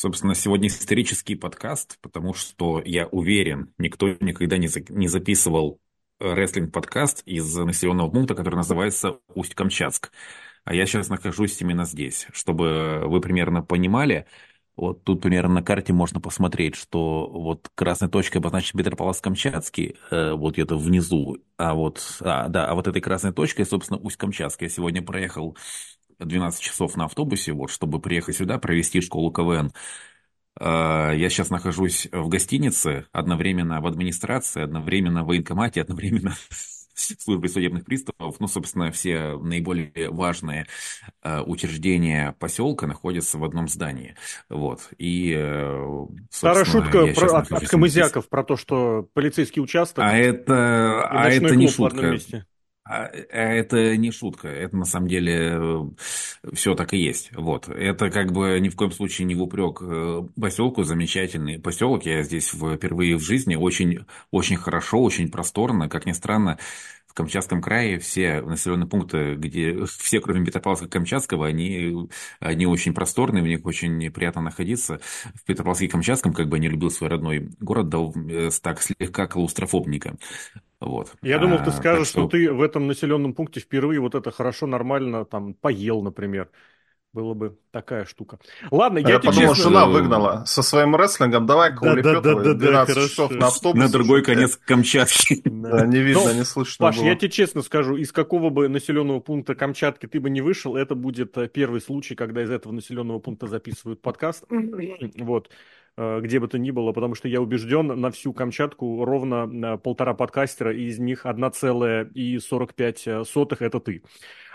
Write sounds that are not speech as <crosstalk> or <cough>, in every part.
Собственно, сегодня исторический подкаст, потому что я уверен, никто никогда не, за, не записывал э, рестлинг-подкаст из населенного пункта, который называется Усть-Камчатск. А я сейчас нахожусь именно здесь, чтобы вы примерно понимали, вот тут примерно на карте можно посмотреть, что вот красной точкой обозначен Петропавловск-Камчатский, э, вот где-то внизу, а вот, а, да, а вот этой красной точкой, собственно, Усть-Камчатск. Я сегодня проехал 12 часов на автобусе, вот, чтобы приехать сюда, провести школу КВН. А, я сейчас нахожусь в гостинице, одновременно в администрации, одновременно в военкомате, одновременно <laughs> в службе судебных приставов. Ну, собственно, все наиболее важные а, учреждения поселка находятся в одном здании. Вот. И, э, Старая шутка про, от, от Камызяков про то, что полицейский участок... А это, а это не шутка. А, а это не шутка, это на самом деле э, все так и есть. Вот. Это как бы ни в коем случае не в упрек э, поселку, замечательный поселок. Я здесь впервые в жизни, очень, очень хорошо, очень просторно, как ни странно. В Камчатском крае все населенные пункты, где <laughs> все, кроме Петропавловска-Камчатского, они, они очень просторные, в них очень приятно находиться. В Петропавловске-Камчатском, как бы не любил свой родной город, да, э, так слегка клаустрофобника. Вот. Я думал, ты а, скажешь, что... что ты в этом населенном пункте впервые вот это хорошо, нормально там поел, например. Было бы такая штука. Ладно, я, я подумал, честно... жена выгнала со своим рестлингом. Давай-ка да, улепетывай да, да, 12 да, часов на автобус. На другой конец Камчатки. <laughs> Да, не видно, ну, не слышно Паш, я тебе честно скажу, из какого бы населенного пункта Камчатки ты бы не вышел, это будет э, первый случай, когда из этого населенного пункта записывают подкаст. <clears throat> Вот. Э, где бы то ни было, потому что я убежден, на всю Камчатку ровно э, полтора подкастера, и из них 1,45 сотых это ты.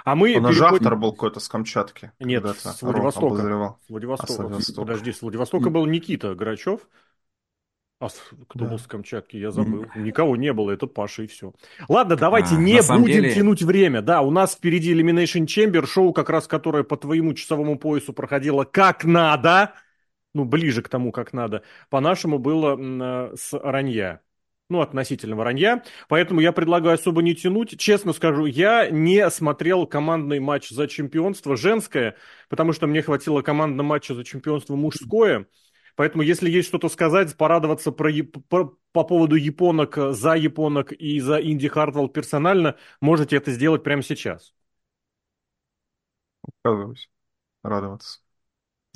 А мы... Он переходим... автор был какой-то с Камчатки. Нет, с Владивостока. С Владивостока. А, Владивостока. Подожди, с Владивостока был Никита Грачев. А кто да. был с Камчатки, я забыл. Никого не было, это Паша и все. Ладно, давайте а, не будем деле... тянуть время. Да, у нас впереди Elimination Chamber, шоу, как раз которое по твоему часовому поясу проходило как надо ну, ближе к тому, как надо. По-нашему было э, с ранья. Ну, относительно ранья. Поэтому я предлагаю особо не тянуть. Честно скажу, я не смотрел командный матч за чемпионство женское, потому что мне хватило командного матча за чемпионство мужское. Поэтому, если есть что-то сказать, порадоваться про, по, по поводу японок, за японок и за Инди Хартвелл персонально, можете это сделать прямо сейчас. Отказываюсь радоваться.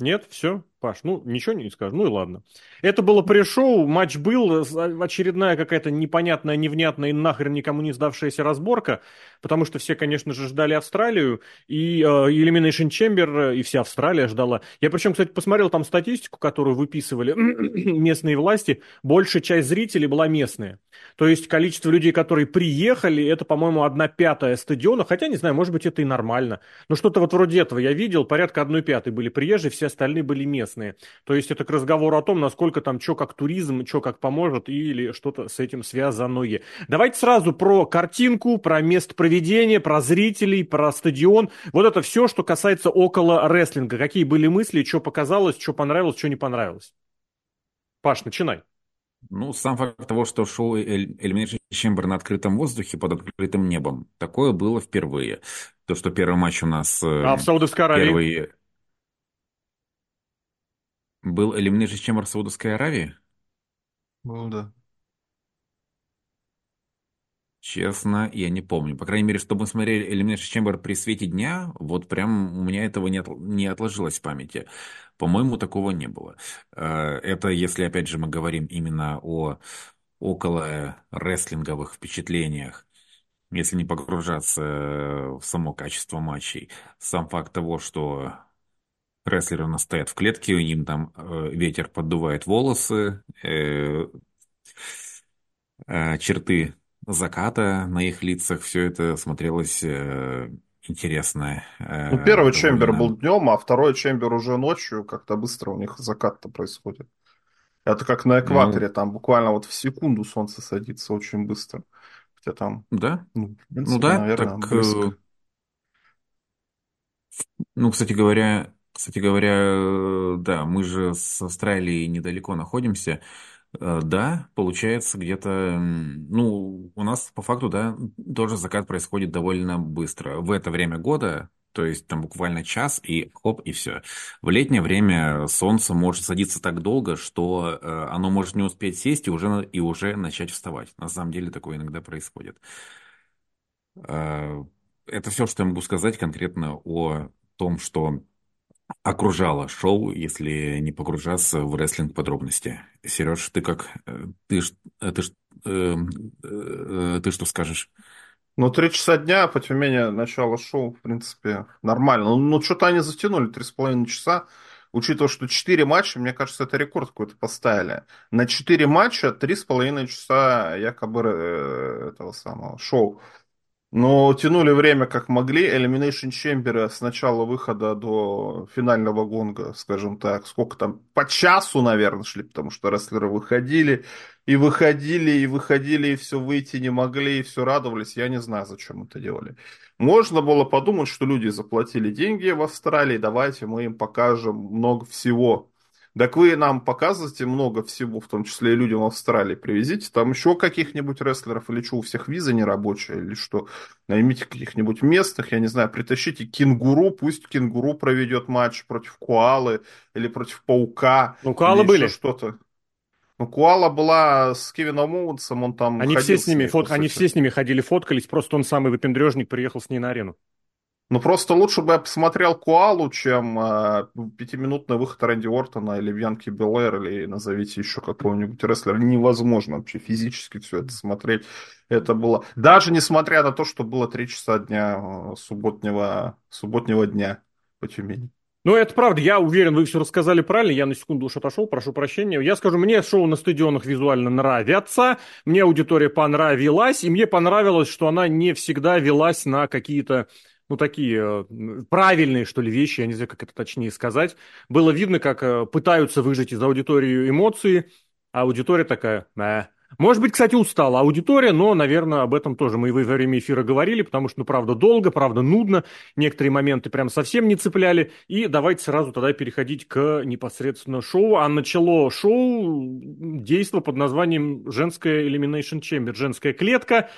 Нет, все. Паш, ну ничего не скажу, ну и ладно. Это было пришоу, матч был, очередная какая-то непонятная, невнятная и нахрен никому не сдавшаяся разборка, потому что все, конечно же, ждали Австралию, и э, Elimination Chamber, и вся Австралия ждала. Я причем, кстати, посмотрел там статистику, которую выписывали <clears throat> местные власти, большая часть зрителей была местная. То есть количество людей, которые приехали, это, по-моему, одна пятая стадиона, хотя, не знаю, может быть, это и нормально. Но что-то вот вроде этого я видел, порядка одной пятой были приезжие, все остальные были местные местные. То есть это к разговору о том, насколько там что как туризм, что как поможет или что-то с этим связанное. Давайте сразу про картинку, про место проведения, про зрителей, про стадион. Вот это все, что касается около рестлинга. Какие были мысли, что показалось, что понравилось, что не понравилось. Паш, начинай. Ну, сам факт того, что шоу Elimination Chamber на открытом воздухе под открытым небом, такое было впервые. То, что первый матч у нас... Э, а в Саудовской Аравии? Первый... Был Elimination Chamber Саудовской Аравии? Был, да. Честно, я не помню. По крайней мере, чтобы мы смотрели Elimination Chamber при свете дня, вот прям у меня этого не, от, не отложилось в памяти. По-моему, такого не было. Э, это, если, опять же, мы говорим именно о около рестлинговых впечатлениях, если не погружаться в само качество матчей. Сам факт того, что рестлеры у нас стоят в клетке, им там э, ветер поддувает волосы, э, э, черты заката на их лицах, все это смотрелось э, интересно. Э, ну, первый чембер был днем, а второй чембер уже ночью, как-то быстро у них закат-то происходит. Это как на экваторе, ну, там буквально вот в секунду солнце садится очень быстро. Хотя там... Да? Ну, принципе, ну да, наверное, так... Близко. Э, ну, кстати говоря, кстати говоря, э, да, мы же с Австралией недалеко находимся. Э, да, получается где-то, ну, у нас по факту, да, тоже закат происходит довольно быстро. В это время года, То есть там буквально час и хоп, и все. В летнее время солнце может садиться так долго, что э, оно может не успеть сесть и уже, и уже начать вставать. На самом деле такое иногда происходит. Это все, что я могу сказать конкретно о том, что окружало шоу, если не погружаться в рестлинг подробности. Сереж, ты как? Э, ты, э, ты, э, э, ты что скажешь? Ну, три часа дня, по тем начало шоу, в принципе, нормально. Ну, ну что-то они затянули, три с половиной часа. Учитывая, что четыре матча, мне кажется, это рекорд какой-то поставили. На четыре матча три с половиной часа якобы э, этого самого шоу. Но тянули время как могли. Elimination Chamber с начала выхода до финального гонга, скажем так, сколько там, по часу, наверное, шли, потому что рестлеры выходили, и выходили, и выходили, и все выйти не могли, и все радовались. Я не знаю, зачем это делали. Можно было подумать, что люди заплатили деньги в Австралии, давайте мы им покажем много всего. Так вы нам показываете много всего, в том числе и людям в Австралии. Привезите там еще каких-нибудь рестлеров, или что, у всех виза нерабочая, или что. Наймите каких-нибудь местных, я не знаю, притащите кенгуру, пусть кенгуру проведет матч против Куалы или против Паука. Ну, Куалы были. что-то. Ну, Куала была с Кевином Оуэнсом, он там они все с ними, с ней, фот... они все с ними ходили, фоткались, просто он самый выпендрежник приехал с ней на арену. Ну, просто лучше бы я посмотрел Куалу, чем э, пятиминутный выход Рэнди Ортона или Бьянки Белэр, или назовите еще какого-нибудь рестлера. Невозможно вообще физически все это смотреть. Это было... Даже несмотря на то, что было три часа дня э, субботнего, субботнего дня по Тюмени. Ну, это правда, я уверен, вы все рассказали правильно, я на секунду уж отошел, прошу прощения. Я скажу, мне шоу на стадионах визуально нравятся, мне аудитория понравилась, и мне понравилось, что она не всегда велась на какие-то ну, такие э, правильные, что ли, вещи, я не знаю, как это точнее сказать. Было видно, как э, пытаются выжать из аудитории эмоции, а аудитория такая, э. Может быть, кстати, устала аудитория, но, наверное, об этом тоже мы во время эфира говорили, потому что, ну, правда, долго, правда, нудно, некоторые моменты прям совсем не цепляли. И давайте сразу тогда переходить к непосредственно шоу. А начало шоу действо под названием «Женская Elimination Chamber», «Женская клетка».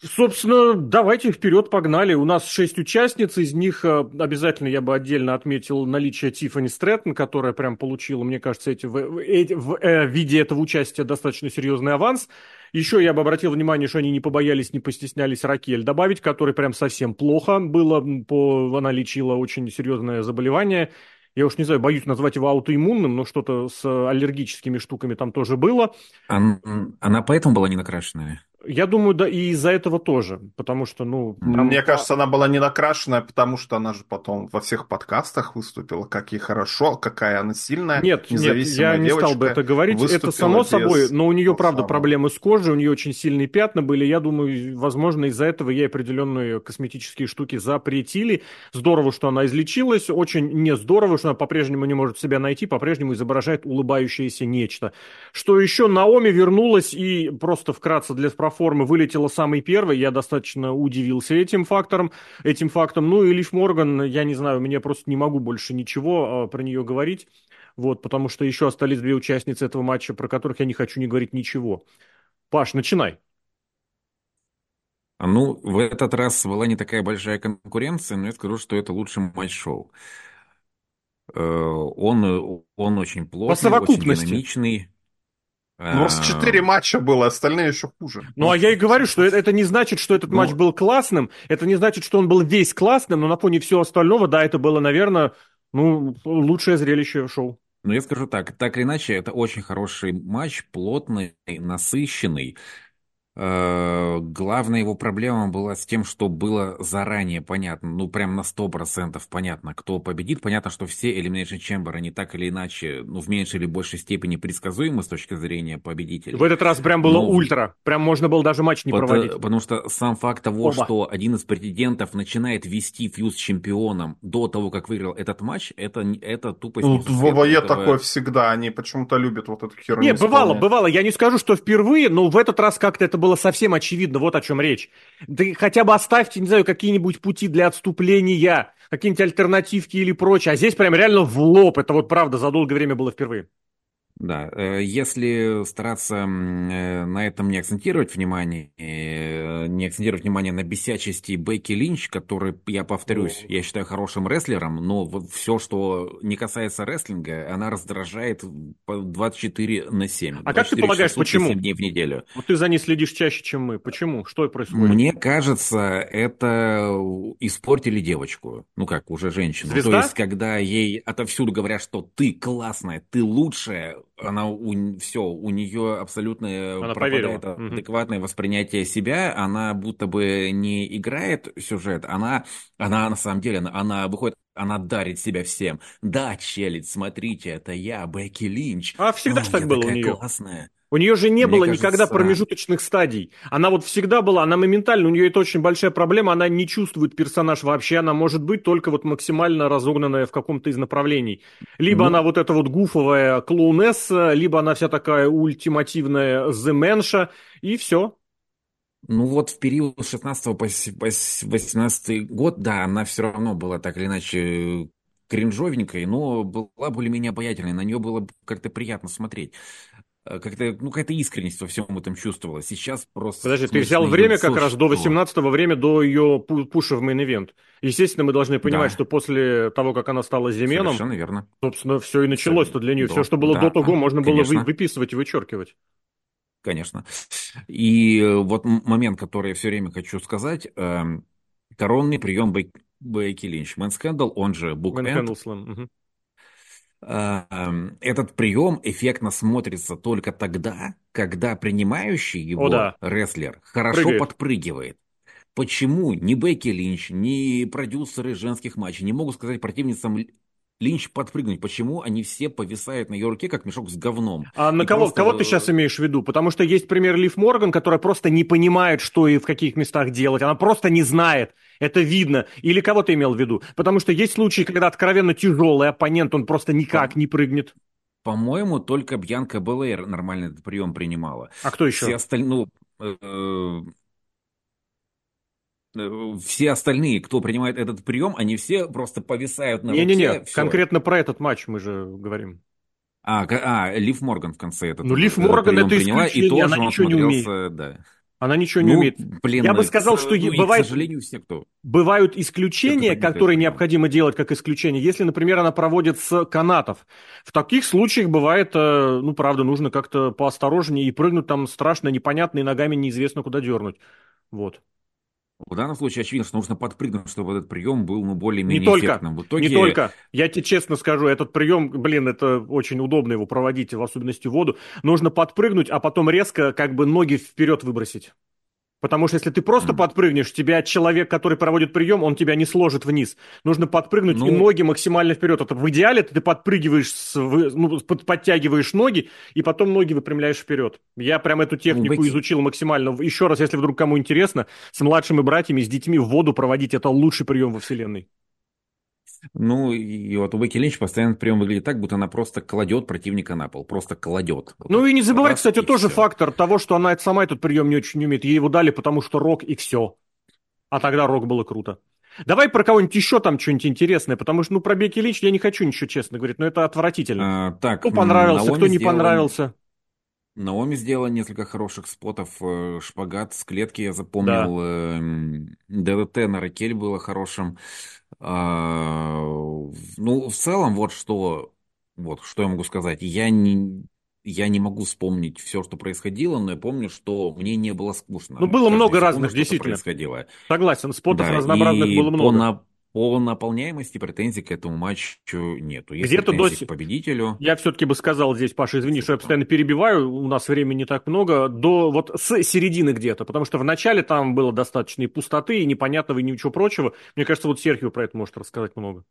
Собственно, давайте вперед погнали. У нас шесть участниц, из них э, обязательно я бы отдельно отметил наличие Тиффани Стрэттон, которая прям получила, мне кажется, эти, в, в, в э, виде этого участия достаточно серьезный аванс. Еще я бы обратил внимание, что они не побоялись, не постеснялись Ракель добавить, который прям совсем плохо было, по, она лечила очень серьезное заболевание. Я уж не знаю, боюсь назвать его аутоиммунным, но что-то с аллергическими штуками там тоже было. Она, она поэтому была не накрашенная? Я думаю, да, и из-за этого тоже, потому что, ну... Там... Мне кажется, она была не накрашенная, потому что она же потом во всех подкастах выступила, как ей хорошо, какая она сильная, Нет, нет, я не стал бы это говорить, это само без... собой, но у нее, правда, самого. проблемы с кожей, у нее очень сильные пятна были, я думаю, возможно, из-за этого ей определенные косметические штуки запретили. Здорово, что она излечилась, очень не здорово, что она по-прежнему не может себя найти, по-прежнему изображает улыбающееся нечто. Что еще, Наоми вернулась и просто вкратце для справки формы вылетела самый первый, я достаточно удивился этим фактором, этим фактом. Ну и Лив Морган, я не знаю, мне просто не могу больше ничего а, про нее говорить, вот, потому что еще остались две участницы этого матча, про которых я не хочу не говорить ничего. Паш, начинай. Ну, в этот раз была не такая большая конкуренция, но я скажу, что это лучший матч-шоу. Э, он, он очень плотный, очень динамичный. Ну, у нас четыре матча было, остальные еще хуже. Ну, а я и говорю, что это, это не значит, что этот ну... матч был классным, это не значит, что он был весь классным, но на фоне всего остального, да, это было, наверное, ну, лучшее зрелище шоу. Ну, я скажу так, так или иначе, это очень хороший матч, плотный, насыщенный. Э, главная его проблема была с тем, что было заранее понятно, ну прям на 100% понятно, кто победит. Понятно, что все Elimination Chamber, они так или иначе, ну в меньшей или большей степени предсказуемы с точки зрения победителя. В этот раз прям было Но... ультра, прям можно было даже матч не Потому, проводить. Потому что сам факт того, Оба. что один из претендентов начинает вести фьюз чемпионом до того, как выиграл этот матч, это, это тупость. Ну, в ВВЕ этого... такое всегда, они почему-то любят вот эту херню. Не, бывало, бывало, я не скажу, что впервые, но в этот раз как-то это было совсем очевидно, вот о чем речь. Да хотя бы оставьте, не знаю, какие-нибудь пути для отступления, какие-нибудь альтернативки или прочее. А здесь прям реально в лоб. Это вот правда за долгое время было впервые. Да, э, если стараться э, на этом не акцентировать внимание, э, не акцентировать внимание на бесячести Бекки Линч, который, я повторюсь, я считаю хорошим рестлером, но все, что не касается рестлинга, она раздражает 24 на 7. А как ты полагаешь, сутки, почему? 7 дней в неделю. Вот ты за ней следишь чаще, чем мы. Почему? Что происходит? Мне кажется, это испортили девочку. Ну как, уже женщину. Звезда? То есть, когда ей отовсюду говорят, что ты классная, ты лучшая, она у, все, у нее абсолютно Она пропадает поверила. адекватное воспринятие себя, она будто бы не играет сюжет, она, она на самом деле, она, она выходит, она дарит себя всем. Да, челядь, смотрите, это я, Бекки Линч. А всегда О, ж так было у нее. классная. У нее же не Мне было кажется, никогда промежуточных стадий. Она вот всегда была, она моментально, у нее это очень большая проблема, она не чувствует персонаж вообще, она может быть только вот максимально разогнанная в каком-то из направлений. Либо Ну. она вот эта вот гуфовая клоунесса, либо она вся такая ультимативная земенша, и все. Ну вот в период с 16 по с- по с- 18 год, да, она все равно была так или иначе кринжовенькой, но была более-менее обаятельной, на нее было как-то приятно смотреть. Э, Как-то, ну, какая-то искренность во всем этом чувствовалась. Сейчас просто... Подожди, ты взял время как раз до что? 18-го, время до ее пу- пуша в main event. Естественно, мы должны понимать, Да. что после того, как она стала The Man, Совершенно верно. собственно, все и началось-то для нее. До- Все, что было да, до того, можно было конечно. выписывать и вычеркивать. Конечно. И э, вот момент, который я все время хочу сказать. эм, коронный прием Бекки Линч. Manhandle, он же Book Man End. Эм, Этот прием эффектно смотрится только тогда, когда принимающий его О, да. рестлер хорошо Прыгает. подпрыгивает. Почему ни Бекки Линч, ни продюсеры женских матчей не могут сказать противницам Линч подпрыгнуть? Почему они все повисают на ее руке, как мешок с говном? А на кого, просто, кого ты сейчас имеешь в виду? Потому что есть пример Лив Морган, которая просто не понимает, что и в каких местах делать. Она просто не знает. Это видно. Или кого ты имел в виду? Потому что есть случаи, когда откровенно тяжелый оппонент, он просто никак не прыгнет. По-моему, только Бьянка Белэйр нормально этот прием принимала. А кто еще? Все остальные... э, э, все остальные, кто принимает этот прием, они все просто повисают на Не-не-не, конкретно про этот матч мы же говорим. А, а, Лив Морган в конце этот Ну, Лив Морган это приняла, и исключение, тоже она он ничего не смотрелся, да. Она ничего не Ну, умеет. блин, Я бы сказал, что ну, бывает- к сожалению, все, кто... Бывают исключения, которые необходимо делать как исключение, если, например, она проводит с канатов. В таких случаях бывает, э, ну, правда, нужно как-то поосторожнее и прыгнуть там страшно, непонятно, и ногами неизвестно куда дернуть. Вот. В данном случае очевидно, что нужно подпрыгнуть, чтобы этот прием был ну, более-менее Не только, эффектным. В итоге... Не только. Я тебе честно скажу, этот прием, блин, это очень удобно его проводить, в особенности в воду. Нужно подпрыгнуть, а потом резко как бы ноги вперед выбросить. Потому что если ты просто подпрыгнешь, тебя человек, который проводит прием, он тебя не сложит вниз. Нужно подпрыгнуть Ну- и ноги максимально вперед. Это в идеале ты подпрыгиваешь, с, ну, под- подтягиваешь ноги, и потом ноги выпрямляешь вперед. Я прям эту технику быть- изучил максимально. Еще раз, если вдруг кому интересно, с младшими братьями, с детьми в воду проводить, это лучший прием во вселенной. Ну, и вот у Бекки Линч постоянно прием выглядит так, будто она просто кладет противника на пол. Просто кладет. Вот Ну так. и не забывай, Раз, кстати, тоже всё. фактор того, что она сама этот прием не очень умеет. Ей его дали, потому что рок и все. А тогда рок было круто. Давай про кого-нибудь еще там что-нибудь интересное, потому что, ну, про Бекки Линч я не хочу ничего честно говорить, но это отвратительно. А, так, Кто понравился, Наоми кто не сделала- понравился. Наоми сделала несколько хороших спотов. э, Шпагат с клетки я запомнил. эм, ДДТ на Ракель было хорошим. А, Ну, в целом, вот что, вот что я могу сказать. Я не, я не могу вспомнить все, что происходило, но я помню, что мне не было скучно. Ну, было Каждую много секунду разных, действительно. происходило. Согласен, спотов Да, разнообразных было По, много. на- по наполняемости претензий к этому матчу нету. Есть Где-то до сих- к победителю. Я все-таки бы сказал здесь, Паша, извини, что я постоянно перебиваю, у нас времени не так много, до вот с середины где-то, потому что в начале там было достаточно и пустоты, и непонятного, и ничего прочего. Мне кажется, вот Серхио про это может рассказать много.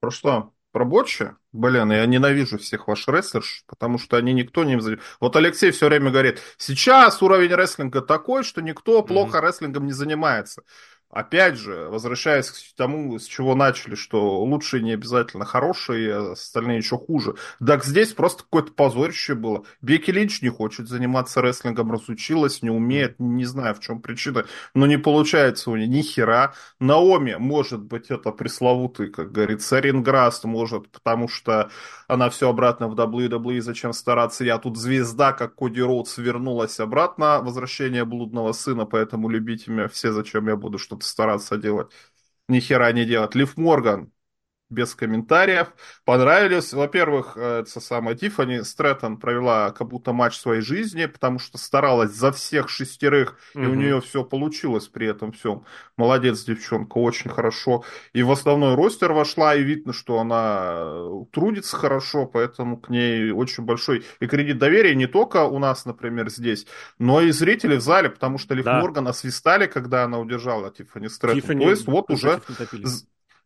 Про что? Про Ботчи? Блин, я ненавижу всех ваших рестлерш, потому что они никто не... Вот Алексей все время говорит, сейчас уровень рестлинга такой, что никто плохо рестлингом не занимается. Опять же, возвращаясь к тому, с чего начали, что лучшие не обязательно хорошие, а остальные еще хуже. Так здесь просто какое-то позорище было. Беки Линч не хочет заниматься рестлингом, разучилась, не умеет, не знаю, в чем причина, но не получается у нее ни хера. Наоми, может быть, это пресловутый, как говорится, Ринграст, может, потому что она все обратно в WWE, зачем стараться, я тут звезда, как Коди Роудс, вернулась обратно, возвращение блудного сына, поэтому любите меня все, зачем я буду что-то стараться делать. Ни хера не делать. Лив Морган, без комментариев. Понравились. Во-первых, э, это самая Тиффани Стрэттон провела как будто матч своей жизни, потому что старалась за всех шестерых, угу. и у нее все получилось при этом всем. Молодец, девчонка, очень хорошо. И в основной ростер вошла, и видно, что она э, трудится хорошо, поэтому к ней очень большой и кредит доверия не только у нас, например, здесь, но и зрители в зале, потому что Лив да. Морган освистали, когда она удержала Тиффани Стрэттон. Тиффани То есть вот уже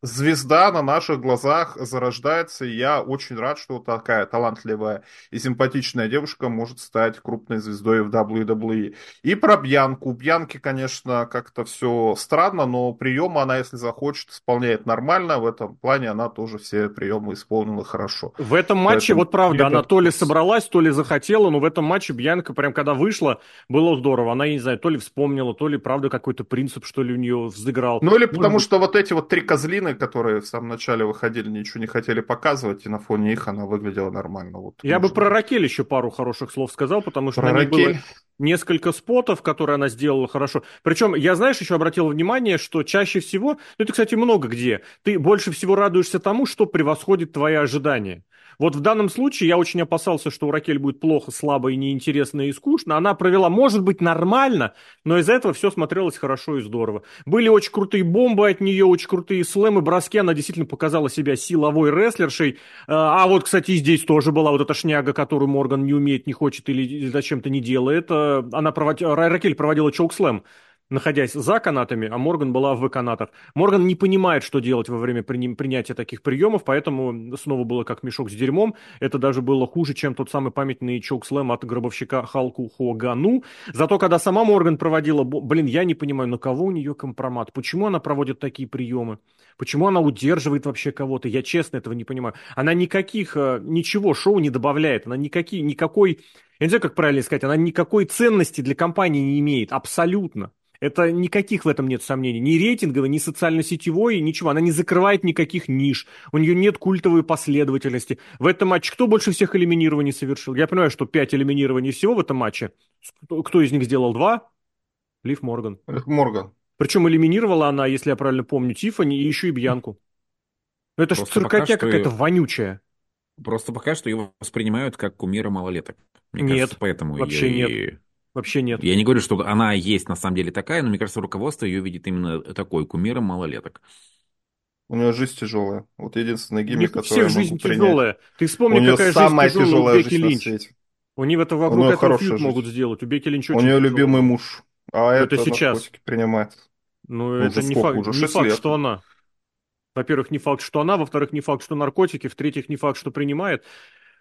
звезда на наших глазах зарождается, и я очень рад, что такая талантливая и симпатичная девушка может стать крупной звездой в WWE. И про Бьянку. У Бьянки, конечно, как-то все странно, но приемы она, если захочет, исполняет нормально. В этом плане она тоже все приемы исполнила хорошо. В этом матче, Поэтому вот правда, она то ли собралась, то ли захотела, но в этом матче Бьянка, прям когда вышла, было здорово. Она, я не знаю, то ли вспомнила, то ли, правда, какой-то принцип, что ли, у нее взыграл. Ну или потому что вот эти вот три козлины, которые в самом начале выходили, ничего не хотели показывать, и на фоне их она выглядела нормально. Вот, Я бы про Ракель еще пару хороших слов сказал, потому что про на ней было несколько спотов, которые она сделала хорошо. Причем, я, знаешь, еще обратил внимание, что чаще всего, ну это, кстати, много где, ты больше всего радуешься тому, что превосходит твои ожидания. Вот в данном случае я очень опасался, что у Ракель будет плохо, слабо и неинтересно и скучно. Она провела, может быть, нормально, но из-за этого все смотрелось хорошо и здорово. Были очень крутые бомбы от нее, очень крутые слэмы, броски. Она действительно показала себя силовой рестлершей. А, а вот, кстати, здесь тоже была вот эта шняга, которую Морган не умеет, не хочет или зачем-то не делает. Э, она провод... Ракель проводила чоук-слэм находясь за канатами, а Морган была в канатах. Морган не понимает, что делать во время при... принятия таких приемов, поэтому снова было как мешок с дерьмом. Это даже было хуже, чем тот самый памятный чок-слэм от гробовщика Халку Хогану. Зато когда сама Морган проводила, блин, я не понимаю, на кого у нее компромат, почему она проводит такие приемы, почему она удерживает вообще кого-то, я честно этого не понимаю. Она никаких, э, ничего шоу не добавляет, она никакие, никакой, я не знаю, как правильно сказать, она никакой ценности для компании не имеет, абсолютно. Это никаких в этом нет сомнений. Ни рейтинговой, ни социально-сетевой, ничего. Она не закрывает никаких ниш. У нее нет культовой последовательности. В этом матче кто больше всех элиминирований совершил? Я понимаю, что пять элиминирований всего в этом матче. Кто из них сделал два? Лив Морган. Лив Морган. Причем элиминировала она, если я правильно помню, Тифани и еще и Бьянку. Это же циркотя какая-то ее... вонючая. Просто пока что ее воспринимают как кумира малолеток. Мне нет, кажется, поэтому вообще ее нет. Вообще нет. Я не говорю, что она есть на самом деле такая, но мне кажется, руководство ее видит именно такой, кумиром малолеток. У нее жизнь тяжелая. Вот единственный гиммик, который всех жизнь принять. тяжелая. Ты вспомни, у какая самая жизнь тяжелая, у Бекки Линч. На свете. У них это вокруг этого фьюд могут сделать. У Бекки Линч У нее любимый муж. А это, это сейчас. принимает. Ну, ну это не факт, не факт что она. Во-первых, не факт, что она. Во-вторых, не факт, что наркотики. В-третьих, не факт, что принимает.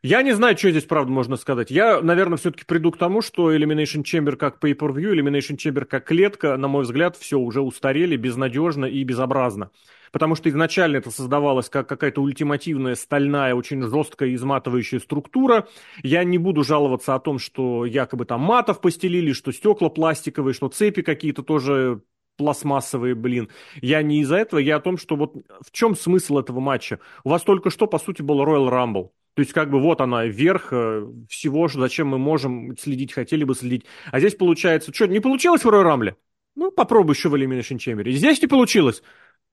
Я не знаю, что здесь правда можно сказать. Я, наверное, все-таки приду к тому, что Elimination Chamber как pay-per-view, Elimination Chamber как клетка, на мой взгляд, все уже устарели, безнадежно и безобразно. Потому что изначально это создавалось как какая-то ультимативная, стальная, очень жесткая, изматывающая структура. Я не буду жаловаться о том, что якобы там матов постелили, что стекла пластиковые, что цепи какие-то тоже пластмассовые, блин. Я не из-за этого, я о том, что вот в чем смысл этого матча? У вас только что, по сути, был Royal Rumble. То есть, как бы вот она, верх э, всего, зачем мы можем следить, хотели бы следить. А здесь получается, что, не получилось в Royal Rumble? Ну, попробуй еще в Elimination Chamber. Здесь не получилось.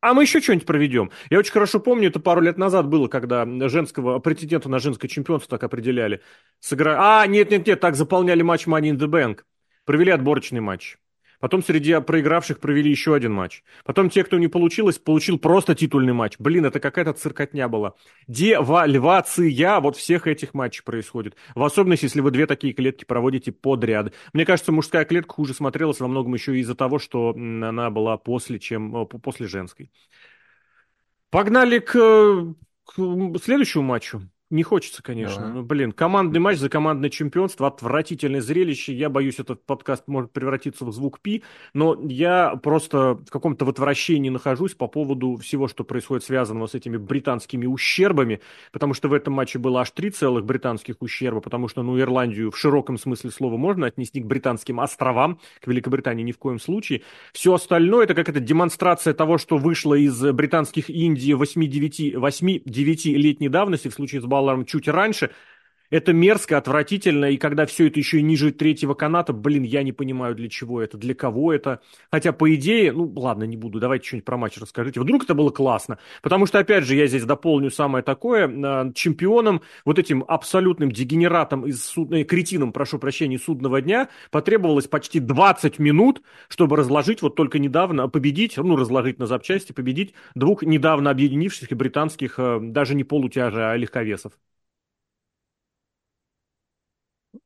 А мы еще что-нибудь проведем. Я очень хорошо помню, это пару лет назад было, когда женского претендента на женское чемпионство так определяли. Сыгра... А, нет-нет-нет, так заполняли матч Money in the Bank. Провели отборочный матч. Потом среди проигравших провели еще один матч. Потом те, кто не получилось, получил просто титульный матч. Блин, это какая-то циркотня была. Девальвация вот всех этих матчей происходит. В особенности, если вы две такие клетки проводите подряд. Мне кажется, мужская клетка хуже смотрелась во многом еще из-за того, что она была после, чем, э, после женской. Погнали к, к следующему матчу. Не хочется, конечно. Давай. Ну, блин, командный матч за командное чемпионство, отвратительное зрелище. Я боюсь, этот подкаст может превратиться в звук пи, но я просто в каком-то в отвращении нахожусь по поводу всего, что происходит связанного с этими британскими ущербами, потому что в этом матче было аж три целых британских ущерба, потому что, ну, Ирландию в широком смысле слова можно отнести к британским островам, к Великобритании ни в коем случае. Все остальное это какая-то демонстрация того, что вышло из британских Индии 8-9-летней давности в случае с Балларом чуть раньше. Это мерзко, отвратительно, и когда все это еще и ниже третьего каната, блин, я не понимаю, для чего это, для кого это. Хотя, по идее, ну, ладно, не буду, давайте что-нибудь про матч расскажите. Вдруг это было классно. Потому что, опять же, я здесь дополню самое такое, а, чемпионом, вот этим абсолютным дегенератом из судной, кретином, прошу прощения, судного дня, потребовалось почти 20 минут, чтобы разложить, вот только недавно, победить, ну, разложить на запчасти, победить двух недавно объединившихся британских, а, даже не полутяжа, а легковесов.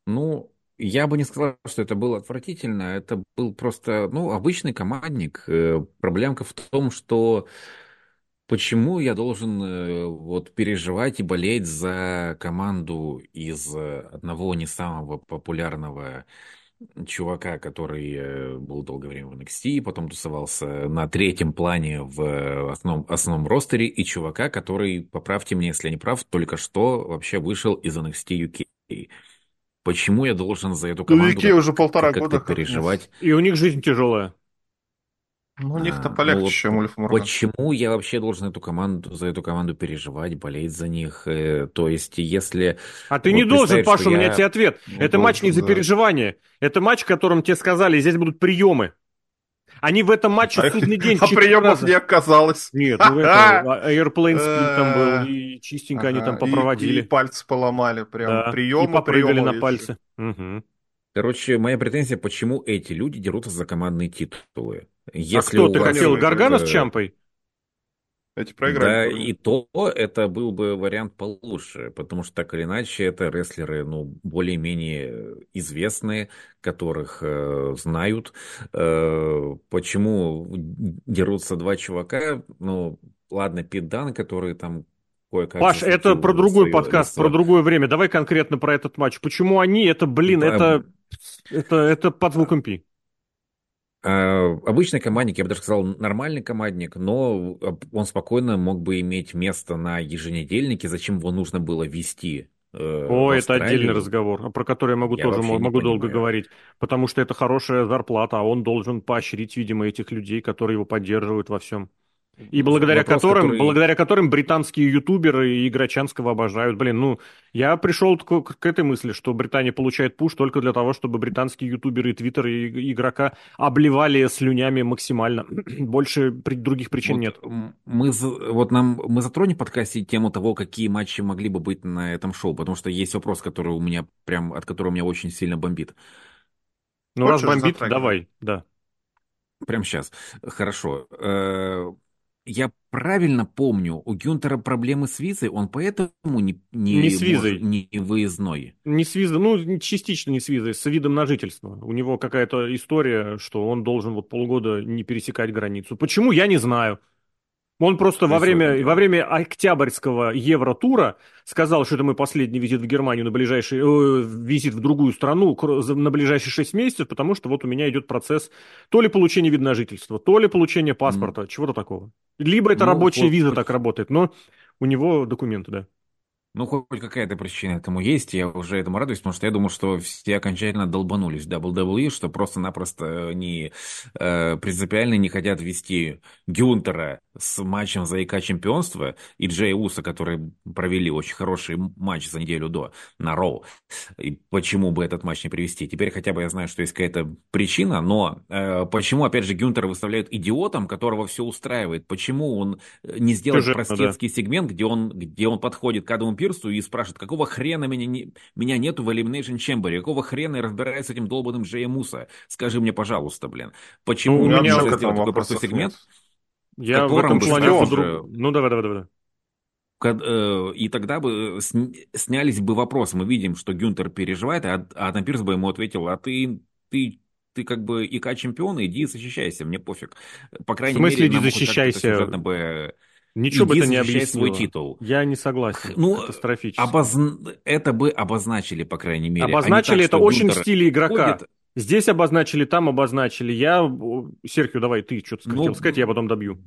Ну, я бы не сказал, что это было отвратительно. Это был просто, ну, обычный командник. Э, проблемка в том, что почему я должен э, вот переживать и болеть за команду из э, одного не самого популярного чувака, который был долгое время в NXT, потом тусовался на третьем плане в основном, основном ростере, и чувака, который, поправьте меня, если я не прав, только что вообще вышел из NXT UK. Почему я должен за эту команду ну, уже полтора как года переживать? И у них жизнь тяжелая. Ну, у них-то а, полегче, ну, чем Ульф Морган. Почему я вообще должен эту команду, за эту команду переживать, болеть за них? Э, то есть, если... А ты вот не должен, Паша, у меня я... тебе ответ. Не Это должен, матч не за да. переживания. Это матч, в котором тебе сказали, здесь будут приемы. Они в этом матче а, судный день А приемов не оказалось. Нет, ну это <laughs> Airplane Speed там был, и чистенько они там попроводили. И пальцы поломали прям. Приемы, И попрыгали на пальцы. Короче, моя претензия, почему эти люди дерутся за командные титулы. Если а кто, ты хотел Гаргана с Чампой? Эти проиграли. Да, и то это был бы вариант получше, потому что так или иначе это рестлеры, ну, более-менее известные, которых э, знают. Э, почему дерутся два чувака? Ну, ладно, Пидан, который там кое-как... Паш, это про другой подкаст, лицо. про другое время. Давай конкретно про этот матч. Почему они? Это, блин, да, это, это, это под звуком пи. А, обычный командник, я бы даже сказал, нормальный командник, но он спокойно мог бы иметь место на еженедельнике, зачем его нужно было вести э, О, это отдельный разговор, про который я могу я тоже могу долго говорить, потому что это хорошая зарплата, а он должен поощрить, видимо, этих людей, которые его поддерживают во всем. И благодаря Вопрос, которым, который... благодаря которым британские ютуберы и Играчанского обожают. Блин, ну, я пришел к, к этой мысли, что Британия получает пуш только для того, чтобы британские ютуберы и твиттеры и игрока обливали слюнями максимально. <clears throat> Больше при, других причин вот нет. Мы, вот нам, мы затронем в подкасте тему того, какие матчи могли бы быть на этом шоу, потому что есть вопрос, который у меня прям, от которого меня очень сильно бомбит. Ну, Хочешь раз бомбит, давай, да. Прям сейчас. Хорошо. Я правильно помню, у Гюнтера проблемы с визой, он поэтому не, не, не с визой. Может, не выездной. Не с визой, ну, частично не с визой, с видом на жительство. У него какая-то история, что он должен вот полгода не пересекать границу. Почему, я не знаю. Он просто во время, во время октябрьского Евротура сказал, что это мой последний визит в Германию на ближайший, э, визит в другую страну на ближайшие 6 месяцев, потому что вот у меня идет процесс то ли получения вида на жительство, то ли получения паспорта, mm. чего-то такого. Либо это ну, рабочая вот, виза вот. так работает, но у него документы, да. Ну, хоть какая-то причина этому есть, я уже этому радуюсь, потому что я думал, что все окончательно долбанулись в WWE, что просто-напросто не э, принципиально не хотят вести Гюнтера с матчем за ИК чемпионства и Джей Уса, которые провели очень хороший матч за неделю до на Роу. И почему бы этот матч не привести? Теперь хотя бы я знаю, что есть какая-то причина, но э, почему, опять же, Гюнтера выставляют идиотом, которого все устраивает? Почему он э, не сделает Сюжетно, простецкий да. сегмент, где он, где он подходит к Адаму Пирсу и спрашивает, какого хрена меня, не, меня нету в Elimination Chamber? Какого хрена я разбираюсь с этим долбанным Джея Муса? Скажи мне, пожалуйста, блин. Почему ну, у меня сделать такой простой сегмент? Нет. Я в этом плане уже... Ну, давай, давай, давай. Э, и тогда бы снялись бы вопросы. Мы видим, что Гюнтер переживает, а Адам Пирс бы ему ответил, а ты, ты, ты как бы ИК чемпион, иди защищайся, мне пофиг. По крайней В смысле, мере, иди защищайся? Бы Ничего бы это не объяснило. свой титул. Я не согласен. Ну, катастрофически. Обоз... Это бы обозначили, по крайней мере. А обозначили так, это очень в стиле игрока. Ходит... Здесь обозначили, там обозначили. Я... Серхио, давай, ты что-то ну, хотел сказать, я потом добью.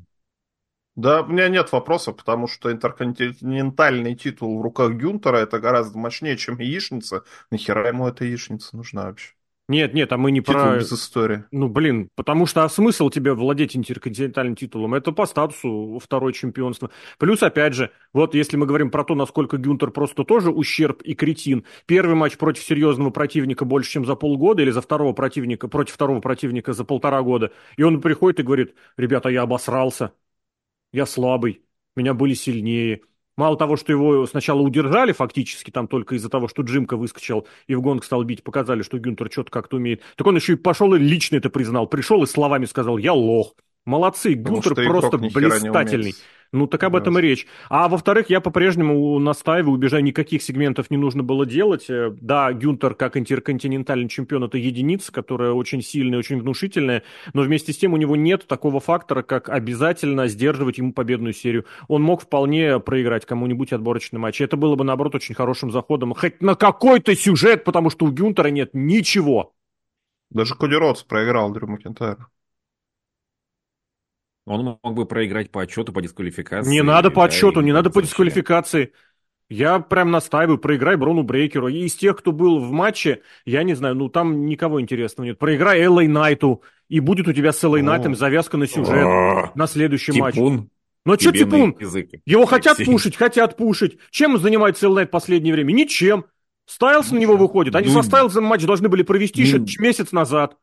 Да, у меня нет вопроса, потому что интерконтинентальный титул в руках Гюнтера это гораздо мощнее, чем яичница. Нахера ему эта яичница нужна вообще? Нет, нет, а мы не Титул про... без истории. Ну, блин, потому что а смысл тебе владеть интерконтинентальным титулом? Это по статусу второе чемпионство. Плюс, опять же, вот если мы говорим про то, насколько Гюнтер просто тоже ущерб и кретин. Первый матч против серьезного противника больше, чем за полгода, или за второго противника, против второго противника за полтора года. И он приходит и говорит, ребята, я обосрался, я слабый, меня были сильнее. Мало того, что его сначала удержали фактически, там только из-за того, что Джимка выскочил и в гонг стал бить, показали, что Гюнтер что-то как-то умеет. Так он еще и пошел и лично это признал. Пришел и словами сказал, я лох. Молодцы, Гюнтер просто блистательный. Ну, так об этом и речь. А во-вторых, я по-прежнему настаиваю, убежаю, никаких сегментов не нужно было делать. Э, да, Гюнтер как интерконтинентальный чемпион – это единица, которая очень сильная, очень внушительная, но вместе с тем у него нет такого фактора, как обязательно сдерживать ему победную серию. Он мог вполне проиграть кому-нибудь отборочный матч. Это было бы, наоборот, очень хорошим заходом. Хоть на какой-то сюжет, потому что у Гюнтера нет ничего. Даже Коди Ротс проиграл Дрю Макентайр. Он мог бы проиграть по отчету, по дисквалификации. Не надо по отчету, не надо по дисквалификации. Я прям настаиваю, проиграй Брону Брейкеру. И из тех, кто был в матче, я не знаю, ну там никого интересного нет. Проиграй Эллой Найту, и будет у тебя с Эллой Найтом завязка на сюжет на следующий матч. Ну что Типун? Его хотят пушить, хотят пушить. Чем занимается Эллой Найт в последнее время? Ничем. Стайлс на него выходит. Они со Стайлзом матч должны были провести еще месяц назад.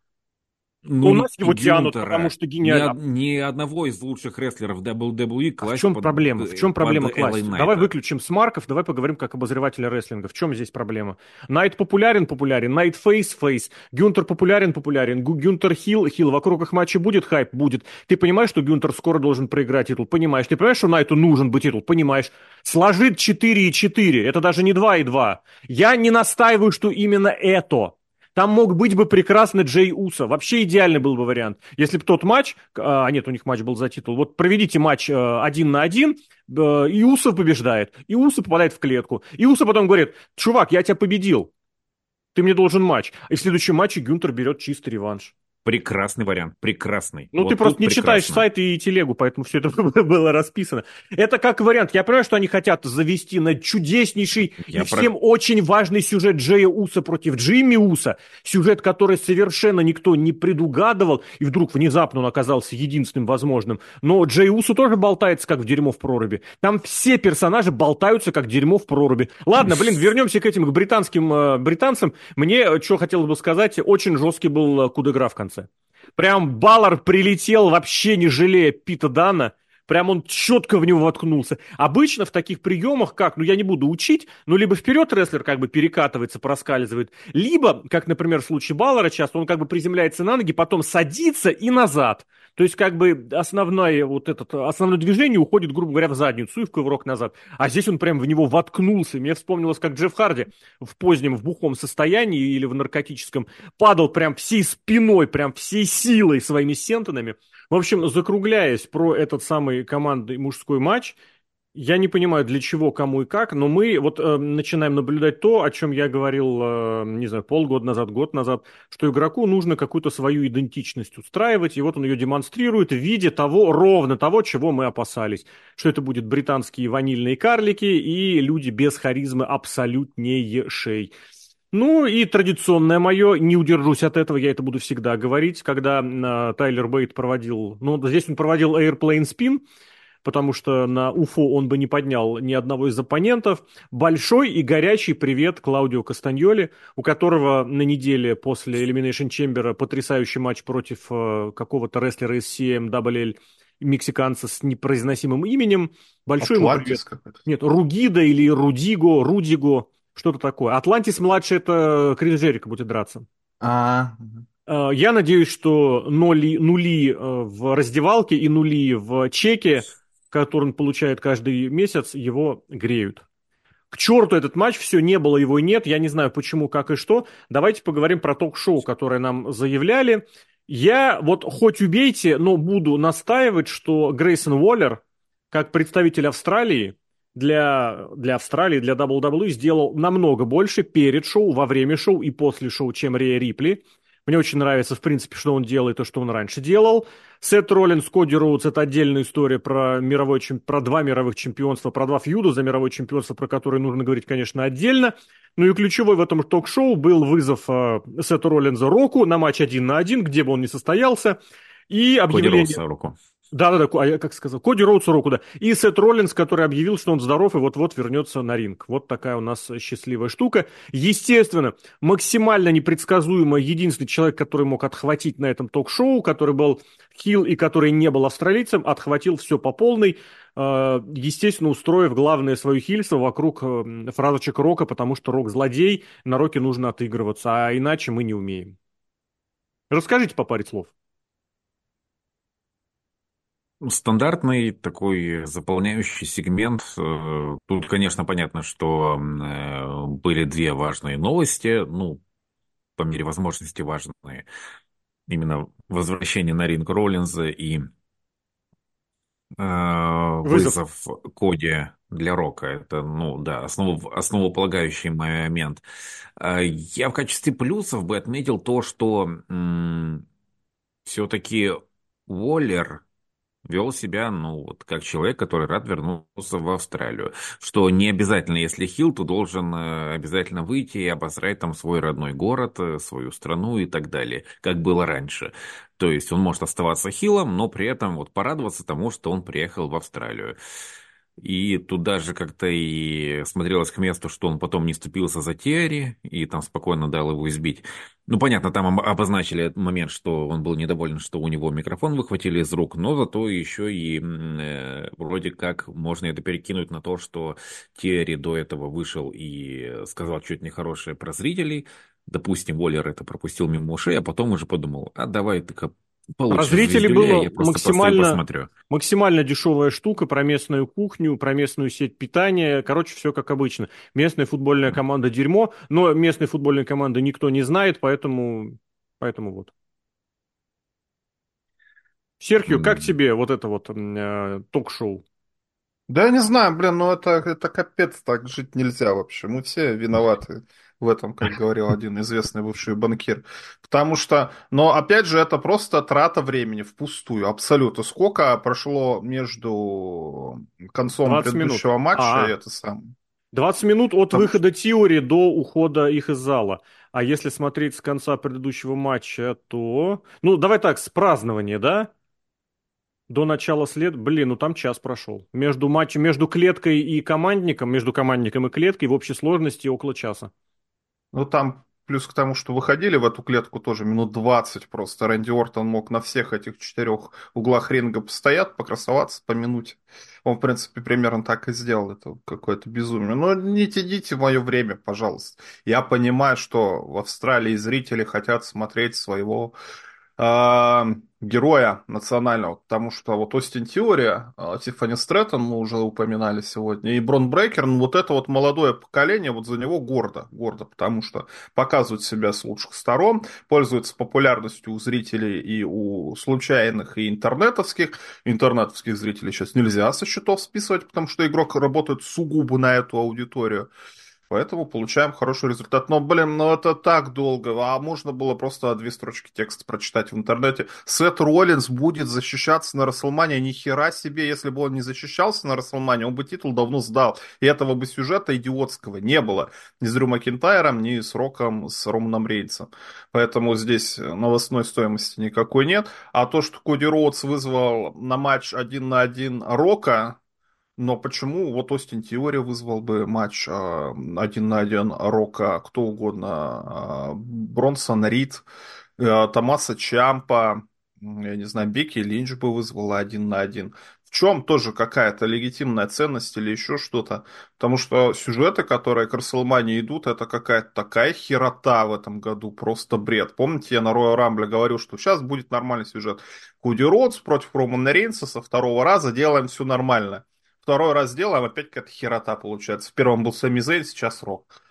Ну, у нас его тянут, потому что гениально. Ни, ни одного из лучших рестлеров WWE класть а в чем под, проблема? В чем проблема класть? Давай выключим смарков, давай поговорим как обозревателя рестлинга. В чем здесь проблема? Найт популярен, популярен. Найт face, face. Гюнтер популярен, популярен. Гюнтер хил, хил. Вокруг их матча будет хайп? Будет. Ты понимаешь, что Гюнтер скоро должен проиграть титул? Понимаешь. Ты понимаешь, что Найту нужен быть титул? Понимаешь. Сложит 4 и 4. Это даже не 2 и 2. Я не настаиваю, что именно это. Там мог быть бы прекрасный Джей Уса. Вообще идеальный был бы вариант. Если бы тот матч, а нет, у них матч был за титул, вот проведите матч э, один на один, э, и Усов побеждает, и Уса попадает в клетку. И Уса потом говорит, чувак, я тебя победил, ты мне должен матч. И в следующем матче Гюнтер берет чистый реванш. Прекрасный вариант, прекрасный. Ну, вот ты просто не прекрасно. читаешь сайт и телегу, поэтому все это <laughs> было расписано. Это как вариант. Я понимаю, что они хотят завести на чудеснейший Я и про... всем очень важный сюжет Джея Уса против Джимми Уса. Сюжет, который совершенно никто не предугадывал, и вдруг внезапно он оказался единственным возможным. Но Джей Усу тоже болтается, как в дерьмо в проруби. Там все персонажи болтаются, как дерьмо в проруби. Ладно, блин, вернемся к этим, к британским э, британцам. Мне, э, что хотелось бы сказать, очень жесткий был э, кудегра в конце конце. Прям Баллар прилетел, вообще не жалея Пита Дана. Прям он четко в него воткнулся. Обычно в таких приемах, как, ну я не буду учить, но либо вперед рестлер как бы перекатывается, проскальзывает, либо, как, например, в случае Баллара часто, он как бы приземляется на ноги, потом садится и назад. То есть, как бы основное, вот этот, основное движение уходит, грубо говоря, в задницу и в коврок назад. А здесь он прям в него воткнулся. Мне вспомнилось, как Джефф Харди в позднем, в бухом состоянии или в наркотическом падал прям всей спиной, прям всей силой своими сентонами. В общем, закругляясь про этот самый командный мужской матч, я не понимаю, для чего, кому и как, но мы вот э, начинаем наблюдать то, о чем я говорил, э, не знаю, полгода назад, год назад, что игроку нужно какую-то свою идентичность устраивать, и вот он ее демонстрирует в виде того, ровно того, чего мы опасались, что это будет британские ванильные карлики и люди без харизмы абсолютнейшей. Ну и традиционное мое, не удержусь от этого, я это буду всегда говорить, когда э, Тайлер Бейт проводил, ну здесь он проводил Airplane Spin, потому что на Уфу он бы не поднял ни одного из оппонентов. Большой и горячий привет Клаудио Кастаньоли, у которого на неделе после Elimination Chamber потрясающий матч против э, какого-то рестлера из CMWL мексиканца с непроизносимым именем. Большой Атлантис ему Нет, Ругида или Рудиго, Рудиго, что-то такое. Атлантис-младший – это Крис Джерика будет драться. А, э, я надеюсь, что нули, нули э, в раздевалке и нули в чеке который он получает каждый месяц, его греют. К черту этот матч, все не было, его и нет. Я не знаю, почему, как и что. Давайте поговорим про ток-шоу, которое нам заявляли. Я вот хоть убейте, но буду настаивать, что Грейсон Уоллер как представитель Австралии, для, для Австралии, для WWE сделал намного больше перед шоу, во время шоу и после шоу, чем Рея Рипли. Мне очень нравится, в принципе, что он делает, то, что он раньше делал. Сет Роллинс, Коди Роудс – это отдельная история про, мировой, про два мировых чемпионства, про два фьюда за мировое чемпионство, про которые нужно говорить, конечно, отдельно. Ну и ключевой в этом ток-шоу был вызов э, Сета Роллинза Року на матч один на один, где бы он ни состоялся. И объявление... Коди Роудса Року. Да-да-да, а я как сказал, Коди Роудс Року, да. И Сет Роллинс, который объявил, что он здоров и вот-вот вернется на ринг. Вот такая у нас счастливая штука. Естественно, максимально непредсказуемо единственный человек, который мог отхватить на этом ток-шоу, который был хил и который не был австралийцем, отхватил все по полной, э, естественно, устроив главное свое хильство вокруг э, фразочек Рока, потому что Рок злодей, на Роке нужно отыгрываться, а иначе мы не умеем. Расскажите по паре слов. Стандартный такой заполняющий сегмент. Э, тут, конечно, понятно, что э, были две важные новости, ну, по мере возможности важные. Именно возвращение на ринг Роллинза и э, вызов, вызов Коди для Рока. Это, ну, да, основ, основополагающий момент. Я в качестве плюсов бы отметил то, что все-таки Уоллер вел себя, ну, вот как человек, который рад вернуться в Австралию. Что не обязательно, если хил, то должен э, обязательно выйти и обозрать там свой родной город, э, свою страну и так далее, как было раньше. То есть он может оставаться хилом, но при этом вот порадоваться тому, что он приехал в Австралию. И тут даже как-то и смотрелось к месту, что он потом не ступился за Терри, и там спокойно дал его избить. Ну, понятно, там обозначили момент, что он был недоволен, что у него микрофон выхватили из рук, но зато еще и э, вроде как можно это перекинуть на то, что Терри до этого вышел и сказал что-то нехорошее про зрителей. Допустим, Воллер это пропустил мимо ушей, а потом уже подумал, а давай ты Про зрителей было максимально, максимально дешевая штука про местную кухню, про местную сеть питания. Короче, все как обычно. Местная футбольная команда дерьмо, но местной футбольной команды никто не знает, поэтому, поэтому вот. Серхио, как тебе вот это вот э, ток-шоу? Да я не знаю, блин, ну это, это капец, так жить нельзя вообще. Мы все виноваты в этом, как говорил один известный бывший банкир. Потому что, но опять же, это просто трата времени впустую, абсолютно. Сколько прошло между концом предыдущего минут. матча а, и это самое? 20 минут от Там... выхода Тиори до ухода их из зала. А если смотреть с конца предыдущего матча, то... Ну, давай так, с празднования, да? До начала след... Блин, ну там час прошел. Между матчем, между клеткой и командником, между командником и клеткой в общей сложности около часа. Ну, там плюс к тому, что выходили в эту клетку тоже минут 20 просто. Рэнди Ортон мог на всех этих четырех углах ринга постоять, покрасоваться по минуте. Он, в принципе, примерно так и сделал. Это какое-то безумие. Но не тяните мое время, пожалуйста. Я понимаю, что в Австралии зрители хотят смотреть своего э, героя национального, потому что вот Остин Теория, э, Тиффани Стрэттон мы уже упоминали сегодня, и Брон Брейкер, ну вот это вот молодое поколение, вот за него гордо, гордо, потому что показывает себя с лучших сторон, пользуется популярностью у зрителей и у случайных, и интернетовских. Интернетовских зрителей сейчас нельзя со счетов списывать, потому что игрок работает сугубо на эту аудиторию. Поэтому получаем хороший результат. Но, блин, ну это так долго. А можно было просто две строчки текста прочитать в интернете. Сет Роллинс будет защищаться на Расселмане. Ни хера себе, если бы он не защищался на Расселмане, он бы титул давно сдал. И этого бы сюжета идиотского не было. Ни с Дрю Макинтайром, ни с Роком, с Романом Рейнсом. Поэтому здесь новостной стоимости никакой нет. А то, что Коди Роудс вызвал на матч один на один Рока, но почему вот Остин Теория вызвал бы матч а, один на один Рока, кто угодно, а, Бронсон, Рид, а, Томаса Чампа, я не знаю, Бекки Линч бы вызвала один на один. В чем тоже какая-то легитимная ценность или еще что-то? Потому что сюжеты, которые к Расселмане идут, это какая-то такая херота в этом году, просто бред. Помните, я на Роя Рамбле говорил, что сейчас будет нормальный сюжет. Куди Родс против Романа Рейнса со второго раза делаем все нормально. Второй раз делаем, опять какая-то херота получается. В первом был Сами Зейн, сейчас Рок.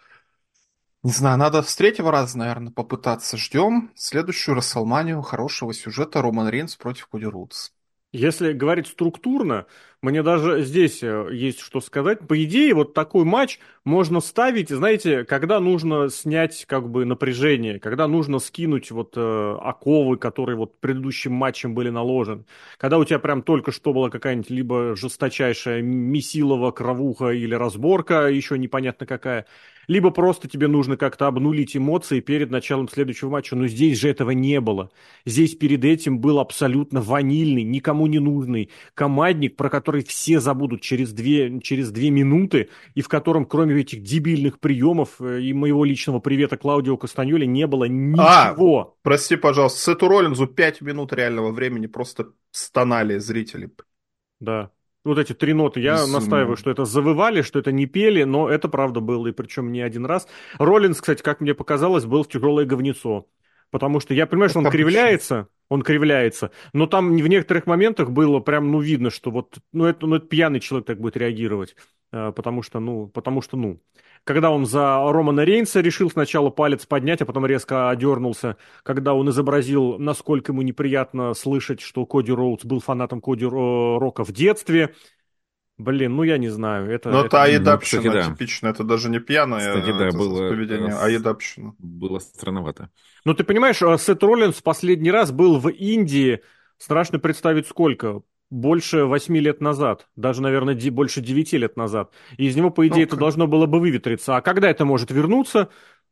Не знаю, надо с третьего раза, наверное, попытаться. Ждем следующую Расселманию хорошего сюжета Роман Рейнс против Коди Рудс. Если говорить структурно, Мне даже здесь э, есть что сказать. По идее, вот такой матч можно ставить, знаете, когда нужно снять как бы напряжение, когда нужно скинуть вот э, оковы, которые вот предыдущим матчем были наложены. Когда у тебя прям только что была какая-нибудь либо жесточайшая месилова, кровуха или разборка, еще непонятно какая, либо просто тебе нужно как-то обнулить эмоции перед началом следующего матча. Но здесь же этого не было. Здесь перед этим был абсолютно ванильный, никому не нужный командник, про который все забудут через две, через две минуты, и в котором, кроме этих дебильных приемов э, и моего личного привета Клаудио Кастаньоли, не было ничего. А, прости, пожалуйста, Сету Роллинзу пять минут реального времени просто стонали зрители. Да, вот эти три ноты, я Безумно. настаиваю, что это завывали, что это не пели, но это правда было, и причем не один раз. Роллинс, кстати, как мне показалось, был в тяжелое говнецо. Потому что я понимаю, что он кривляется, он кривляется, но там в некоторых моментах было прям, ну, видно, что вот, ну, это, ну, это пьяный человек так будет реагировать, э, потому что, ну, потому что, ну, когда он за Романа Рейнса решил сначала палец поднять, а потом резко одернулся, когда он изобразил, насколько ему неприятно слышать, что Коди Роудс был фанатом Коди Рока в детстве, Блин, ну я не знаю. Это, Но это, это аедапщина ну, да. типично, это даже не пьяное кстати, да, было, поведение, а аедапщина. Было странновато. Ну ты понимаешь, а Сет Роллинс последний раз был в Индии, страшно представить сколько, больше восьми лет назад, даже, наверное, больше девяти лет назад. И из него, по идее, ну, это должно было бы выветриться. А когда это может вернуться?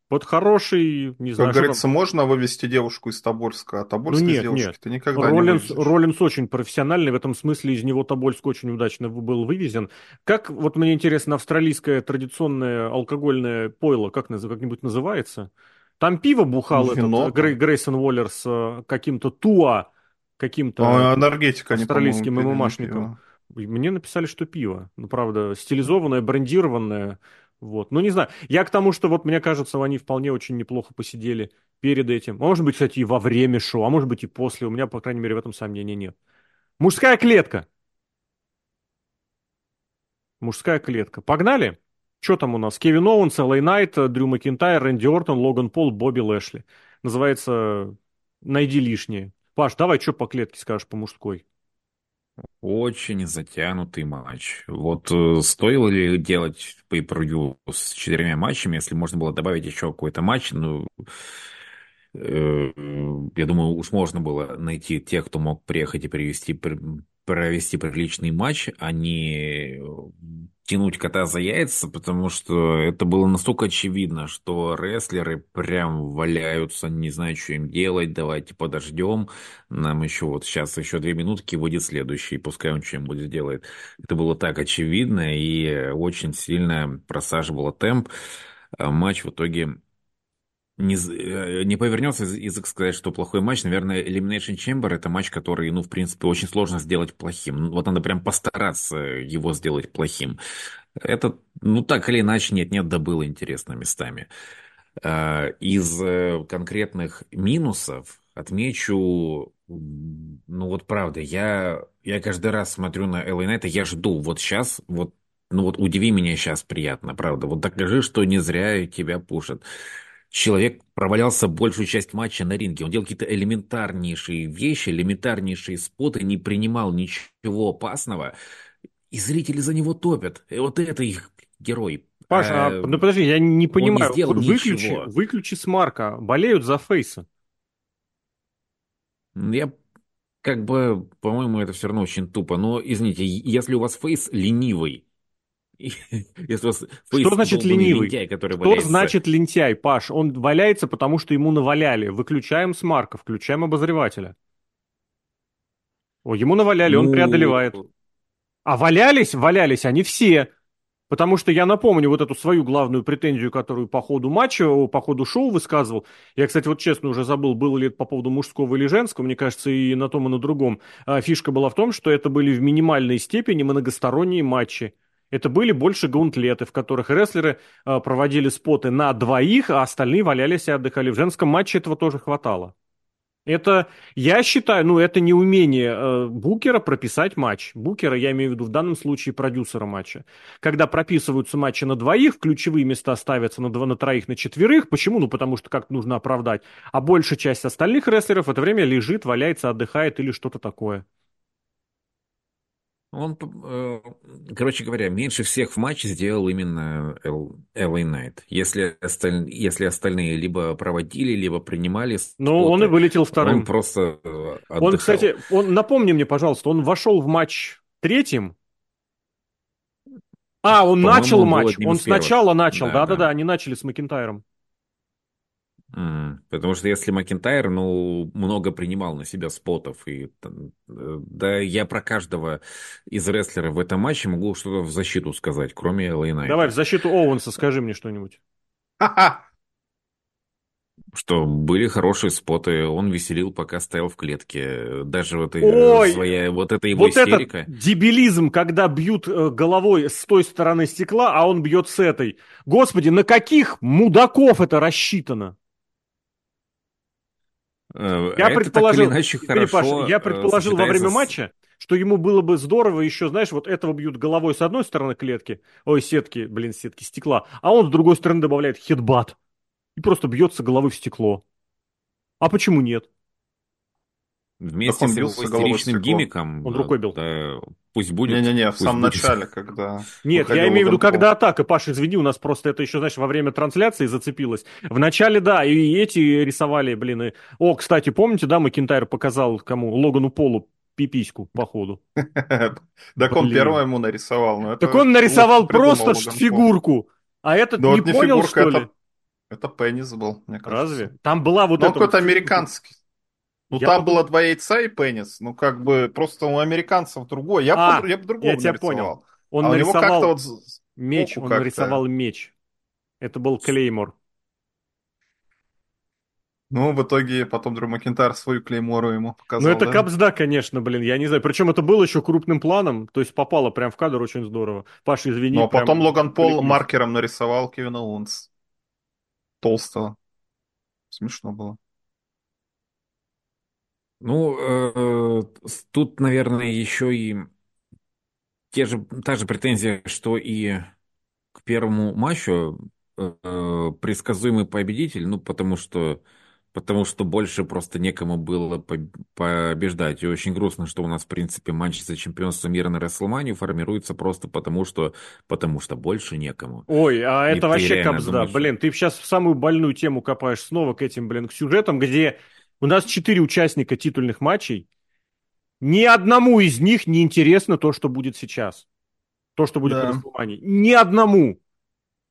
Вот хороший, не знаю. Как говорится, там... можно вывести девушку из Тобольска, а Тобольск ну, нет, девушки нет. ты никогда Роллинс, не Роллинс очень профессиональный, в этом смысле из него Тобольск очень удачно был вывезен. Как, вот мне интересно, австралийское традиционное алкогольное пойло, как как-нибудь называется? Там пиво бухал Вино, этот Грей, Грейсон Уоллер с э, каким-то Туа, каким-то а, энергетика, австралийским ММАшником. Мне написали, что пиво. Ну, правда, стилизованное, брендированное. Вот. Ну, не знаю. Я к тому, что вот мне кажется, они вполне очень неплохо посидели перед этим. А может быть, кстати, и во время шоу, а может быть, и после. У меня, по крайней мере, в этом сомнения нет. Мужская клетка. Мужская клетка. Погнали? Что там у нас? Кевин Оуэнс, Элэй Найт, Дрю Макинтайр, Рэнди Ортон, Логан Пол, Бобби Лэшли. Называется «Найди лишнее». Паш, давай что по клетке скажешь по мужской? Очень затянутый матч. Вот э, стоило ли делать pay с четырьмя матчами, если можно было добавить еще какой-то матч, ну, э, я думаю, уж можно было найти тех, кто мог приехать и привести, провести приличный матч, а не тянуть кота за яйца, потому что это было настолько очевидно, что рестлеры прям валяются, не знаю, что им делать, давайте подождем, нам еще вот сейчас еще две минутки выйдет следующий, пускай он чем-нибудь сделает. Это было так очевидно и очень сильно просаживало темп. А матч в итоге не, э, не повернется язык сказать, что плохой матч. Наверное, Elimination Chamber это матч, который, ну, в принципе, очень сложно сделать плохим. Ну, вот надо прям постараться его сделать плохим. Это, ну, так или иначе, нет-нет, да было интересно местами. А, из э, конкретных минусов отмечу, ну вот правда, я, я каждый раз смотрю на LA Knight, я жду вот сейчас, вот, ну вот удиви меня сейчас приятно, правда, вот докажи, что не зря тебя пушат человек провалялся большую часть матча на ринге. Он делал какие-то элементарнейшие вещи, элементарнейшие споты, не принимал ничего опасного. И зрители за него топят. И вот это их герой. Паша, а, ну подожди, я не понимаю. Не выключи, ничего. выключи с Марка. Болеют за Фейса. Я как бы, по-моему, это все равно очень тупо. Но, извините, если у вас фейс ленивый, <laughs> Что значит ленивый? Лентяй, который Что валяется? значит лентяй, Паш? Он валяется, потому что ему наваляли. Выключаем смарка, включаем обозревателя. О, ему наваляли, ну... он преодолевает. А валялись? Валялись они все. Потому что я напомню вот эту свою главную претензию, которую по ходу матча, по ходу шоу высказывал. Я, кстати, вот честно уже забыл, было ли это по поводу мужского или женского. Мне кажется, и на том, и на другом. А фишка была в том, что это были в минимальной степени многосторонние матчи. Это были больше гаунтлеты, в которых рестлеры э, проводили споты на двоих, а остальные валялись и отдыхали. В женском матче этого тоже хватало. Это, я считаю, ну, это не умение э, букера прописать матч. Букера, я имею в виду в данном случае продюсера матча. Когда прописываются матчи на двоих, ключевые места ставятся на, два, на троих, на четверых. Почему? Ну, потому что как-то нужно оправдать. А большая часть остальных рестлеров в это время лежит, валяется, отдыхает или что-то такое. Он, э, короче говоря, меньше всех в матче сделал именно LA Knight. Если, осталь... Если остальные либо проводили, либо принимали Ну, он и вылетел вторым. Он просто отдыхал. Он, кстати, он, напомни мне, пожалуйста, он вошел в матч третьим? А, он начал матч. Он сначала начал. Да-да-да, да. они начали с Макентайром. Потому что если Макентайр, ну, много принимал на себя спотов, и э, да, я про каждого из рестлеров в этом матче могу что-то в защиту сказать, кроме Лейна. Давай, в защиту Оуэнса скажи мне что-нибудь. Что были хорошие споты, он веселил, пока стоял в клетке. Даже вот, Ой, своя, вот эта его вот истерика. Этот дебилизм, когда бьют э, головой с той стороны стекла, а он бьет с этой. Господи, на каких мудаков это рассчитано? Э, я предположил, хорошо я предположил во время матча, что ему было бы здорово еще, знаешь, вот этого бьют головой с одной стороны клетки, ой, сетки, блин, сетки стекла, а он с другой стороны добавляет хитбат и просто бьется головой в стекло. А почему нет? Вместе с его истеричным гиммиком. Он рукой бил. Да, пусть будет. Не-не-не, в самом будет. начале, когда... Нет, я имею в виду, когда атака. Паша, извини, у нас просто это еще, знаешь, во время трансляции зацепилось. В начале, да, и эти рисовали, блин. И... О, кстати, помните, да, Макинтайр показал кому? Логану Полу пипиську, походу. <laughs> Так он первым ему нарисовал. Так он нарисовал просто фигурку. А этот не понял, что ли? Это пенис был, мне кажется. Разве? Там была вот эта... какой-то американский. Ну, я там было два яйца и пенис. Ну, как бы, просто у американцев другое. Я, а, я бы другого я тебя понял. Он а нарисовал вот меч, он нарисовал меч. Это был Клеймор. Ну, в итоге потом Дрю Макентар свою клеймору ему показал, Ну, это да? капсда, конечно, блин, я не знаю. Причем это было еще крупным планом, то есть попало прям в кадр очень здорово. Паша, извини. Ну, а потом Логан Пол маркером нарисовал Кевина Уонс. Толстого. Смешно было. Ну, э, тут, наверное, еще и те же, та же претензия, что и к первому матчу э, предсказуемый победитель, ну, потому что, потому что больше просто некому было побеждать. И очень грустно, что у нас, в принципе, матч за чемпионство мира на Расселманию формируется просто потому, что, потому что больше некому. Ой, а и это вообще капсда. Думаешь... Блин, ты сейчас в самую больную тему копаешь снова к этим, блин, к сюжетам, где у нас четыре участника титульных матчей. Ни одному из них не интересно то, что будет сейчас. То, что будет да. в Расселмании. Ни одному.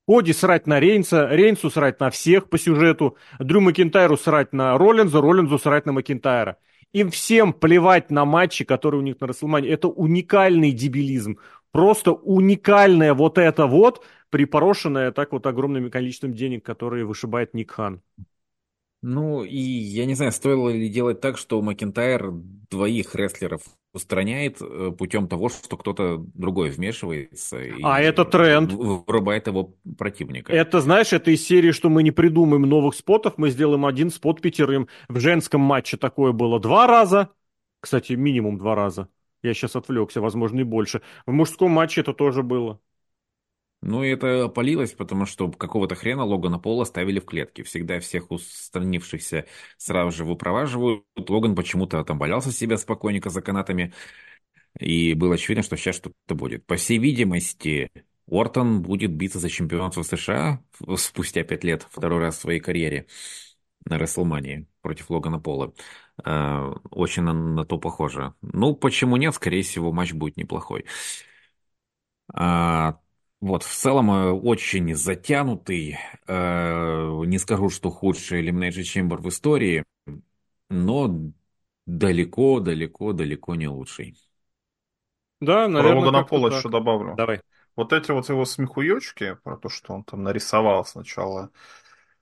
Коди срать на Рейнса, Рейнсу срать на всех по сюжету, Дрю Макинтайру срать на Роллинза, Роллинзу срать на Макинтайра. Им всем плевать на матчи, которые у них на Расселмане. Это уникальный дебилизм. Просто уникальное вот это вот, припорошенное так вот огромным количеством денег, которые вышибает Ник Хан. Ну, и я не знаю, стоило ли делать так, что Макентайр двоих рестлеров устраняет э, путем того, что кто-то другой вмешивается а это тренд. вырубает его противника. Это, знаешь, это из серии, что мы не придумаем новых спотов, мы сделаем один спот пятерым. В женском матче такое было два раза. Кстати, минимум два раза. Я сейчас отвлекся, возможно, и больше. В мужском матче это тоже было. Ну, и это полилось, потому что какого-то хрена Логана Пола ставили в клетке. Всегда всех устранившихся сразу же выпроваживают. Логан почему-то там валялся себя спокойненько за канатами. И было очевидно, что сейчас что-то будет. По всей видимости, Уортон будет биться за чемпионство США <laughs> спустя пять лет, второй раз в своей карьере на Расселмании против Логана Пола. А, очень на, на то похоже. Ну, почему нет? Скорее всего, матч будет неплохой. А, вот, в целом э, очень затянутый, э, не скажу, что худший Elimination Chamber в истории, но далеко, далеко, далеко не лучший. Да, наверное. Про Логана Пола еще добавлю. Давай. Вот эти вот его смехуёчки, про то, что он там нарисовал сначала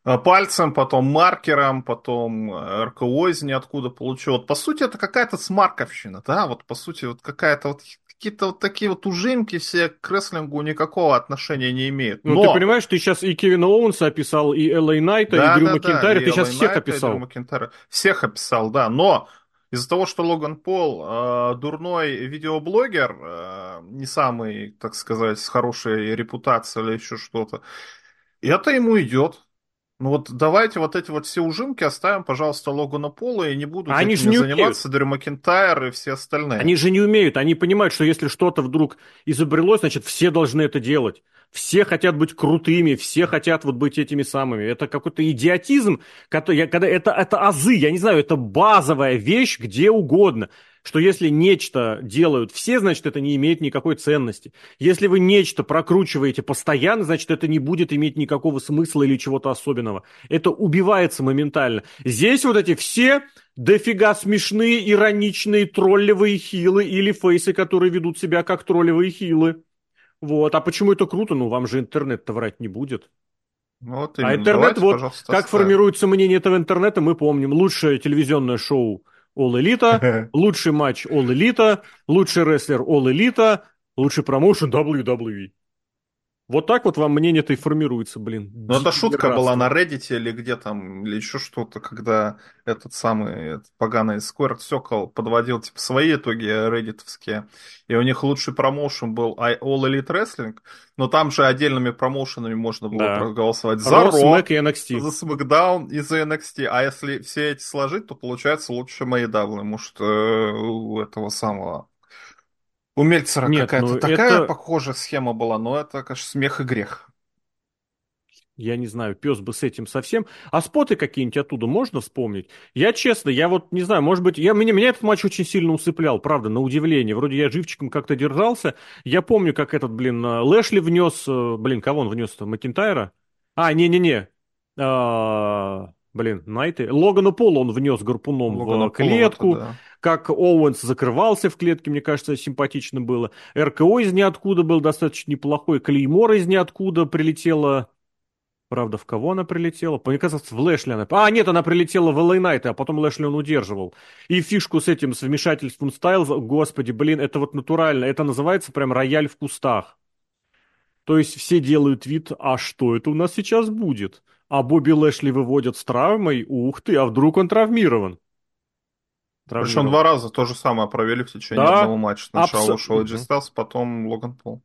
э, пальцем, потом маркером, потом РКО ниоткуда получил. Вот, по сути, это какая-то смарковщина, да, вот по сути, вот какая-то вот какие-то вот такие вот ужимки все к рестлингу никакого отношения не имеют. Ну, Но... ты понимаешь, ты сейчас и Кевина Оуэнса описал, и Элэй Найта, да, и Дрю да, Макинтайра, да, ты сейчас всех описал. Всех описал, да, но из-за того, что Логан Пол э, дурной видеоблогер, э, не самый, так сказать, с хорошей репутацией или еще что-то, это ему идет. Ну вот давайте вот эти вот все ужимки оставим, пожалуйста, Логану Пола и не будут Они же не заниматься Дрю Макинтайр и все остальные. Они же не умеют, они понимают, что если что-то вдруг изобрелось, значит, все должны это делать. Все хотят быть крутыми, все хотят вот быть этими самыми. Это какой-то идиотизм, который, когда это, это азы, я не знаю, это базовая вещь где угодно что если нечто делают все, значит, это не имеет никакой ценности. Если вы нечто прокручиваете постоянно, значит, это не будет иметь никакого смысла или чего-то особенного. Это убивается моментально. Здесь вот эти все дофига смешные, ироничные троллевые хилы или фейсы, которые ведут себя как троллевые хилы. Вот. А почему это круто? Ну, вам же интернет-то врать не будет. Вот а именно. А интернет, Давайте, вот как оставим. формируется мнение этого интернета, мы помним. Лучшее телевизионное шоу – All Elite, <laughs> лучший матч All Elite, лучший рестлер All Elite, лучший промоушен WWE. Вот так вот вам мнение-то и формируется, блин. Ну, это шутка красный. была на Reddit или где там, или еще что-то, когда этот самый этот поганый Squared Circle подводил типа свои итоги реддитовские, и у них лучший промоушен был All Elite Wrestling, но там же отдельными промоушенами можно было да. проголосовать за Raw, Raw и NXT. за SmackDown и за NXT, а если все эти сложить, то получается лучше AEW, может, э, у этого самого у Мельцера какая-то ну, такая это... похожая схема была, но это, конечно, смех и грех. Я не знаю, пес бы с этим совсем. А споты какие-нибудь оттуда можно вспомнить? Я честно, я вот не знаю, может быть, я, меня, меня этот матч очень сильно усыплял, правда, на удивление. Вроде я живчиком как-то держался. Я помню, как этот, блин, Лэшли внес, э, блин, кого он внес-то, Макинтайра? А, не-не-не. А, блин, Найты. Логану Полу он внес гарпуном Логану в клетку. Полу, да как Оуэнс закрывался в клетке, мне кажется, симпатично было. РКО из ниоткуда был достаточно неплохой. Клеймор из ниоткуда прилетела. Правда, в кого она прилетела? Мне кажется, в Лэшли она... А, нет, она прилетела в LA Knight, а потом Лэшли он удерживал. И фишку с этим, с вмешательством Стайлза, господи, блин, это вот натурально. Это называется прям рояль в кустах. То есть все делают вид, а что это у нас сейчас будет? А Бобби Лэшли выводят с травмой, ух ты, а вдруг он травмирован? Причем два раза то же самое провели в течение да, одного матча. Сначала абсо... ушел Эджи Стас, потом Логан Пол.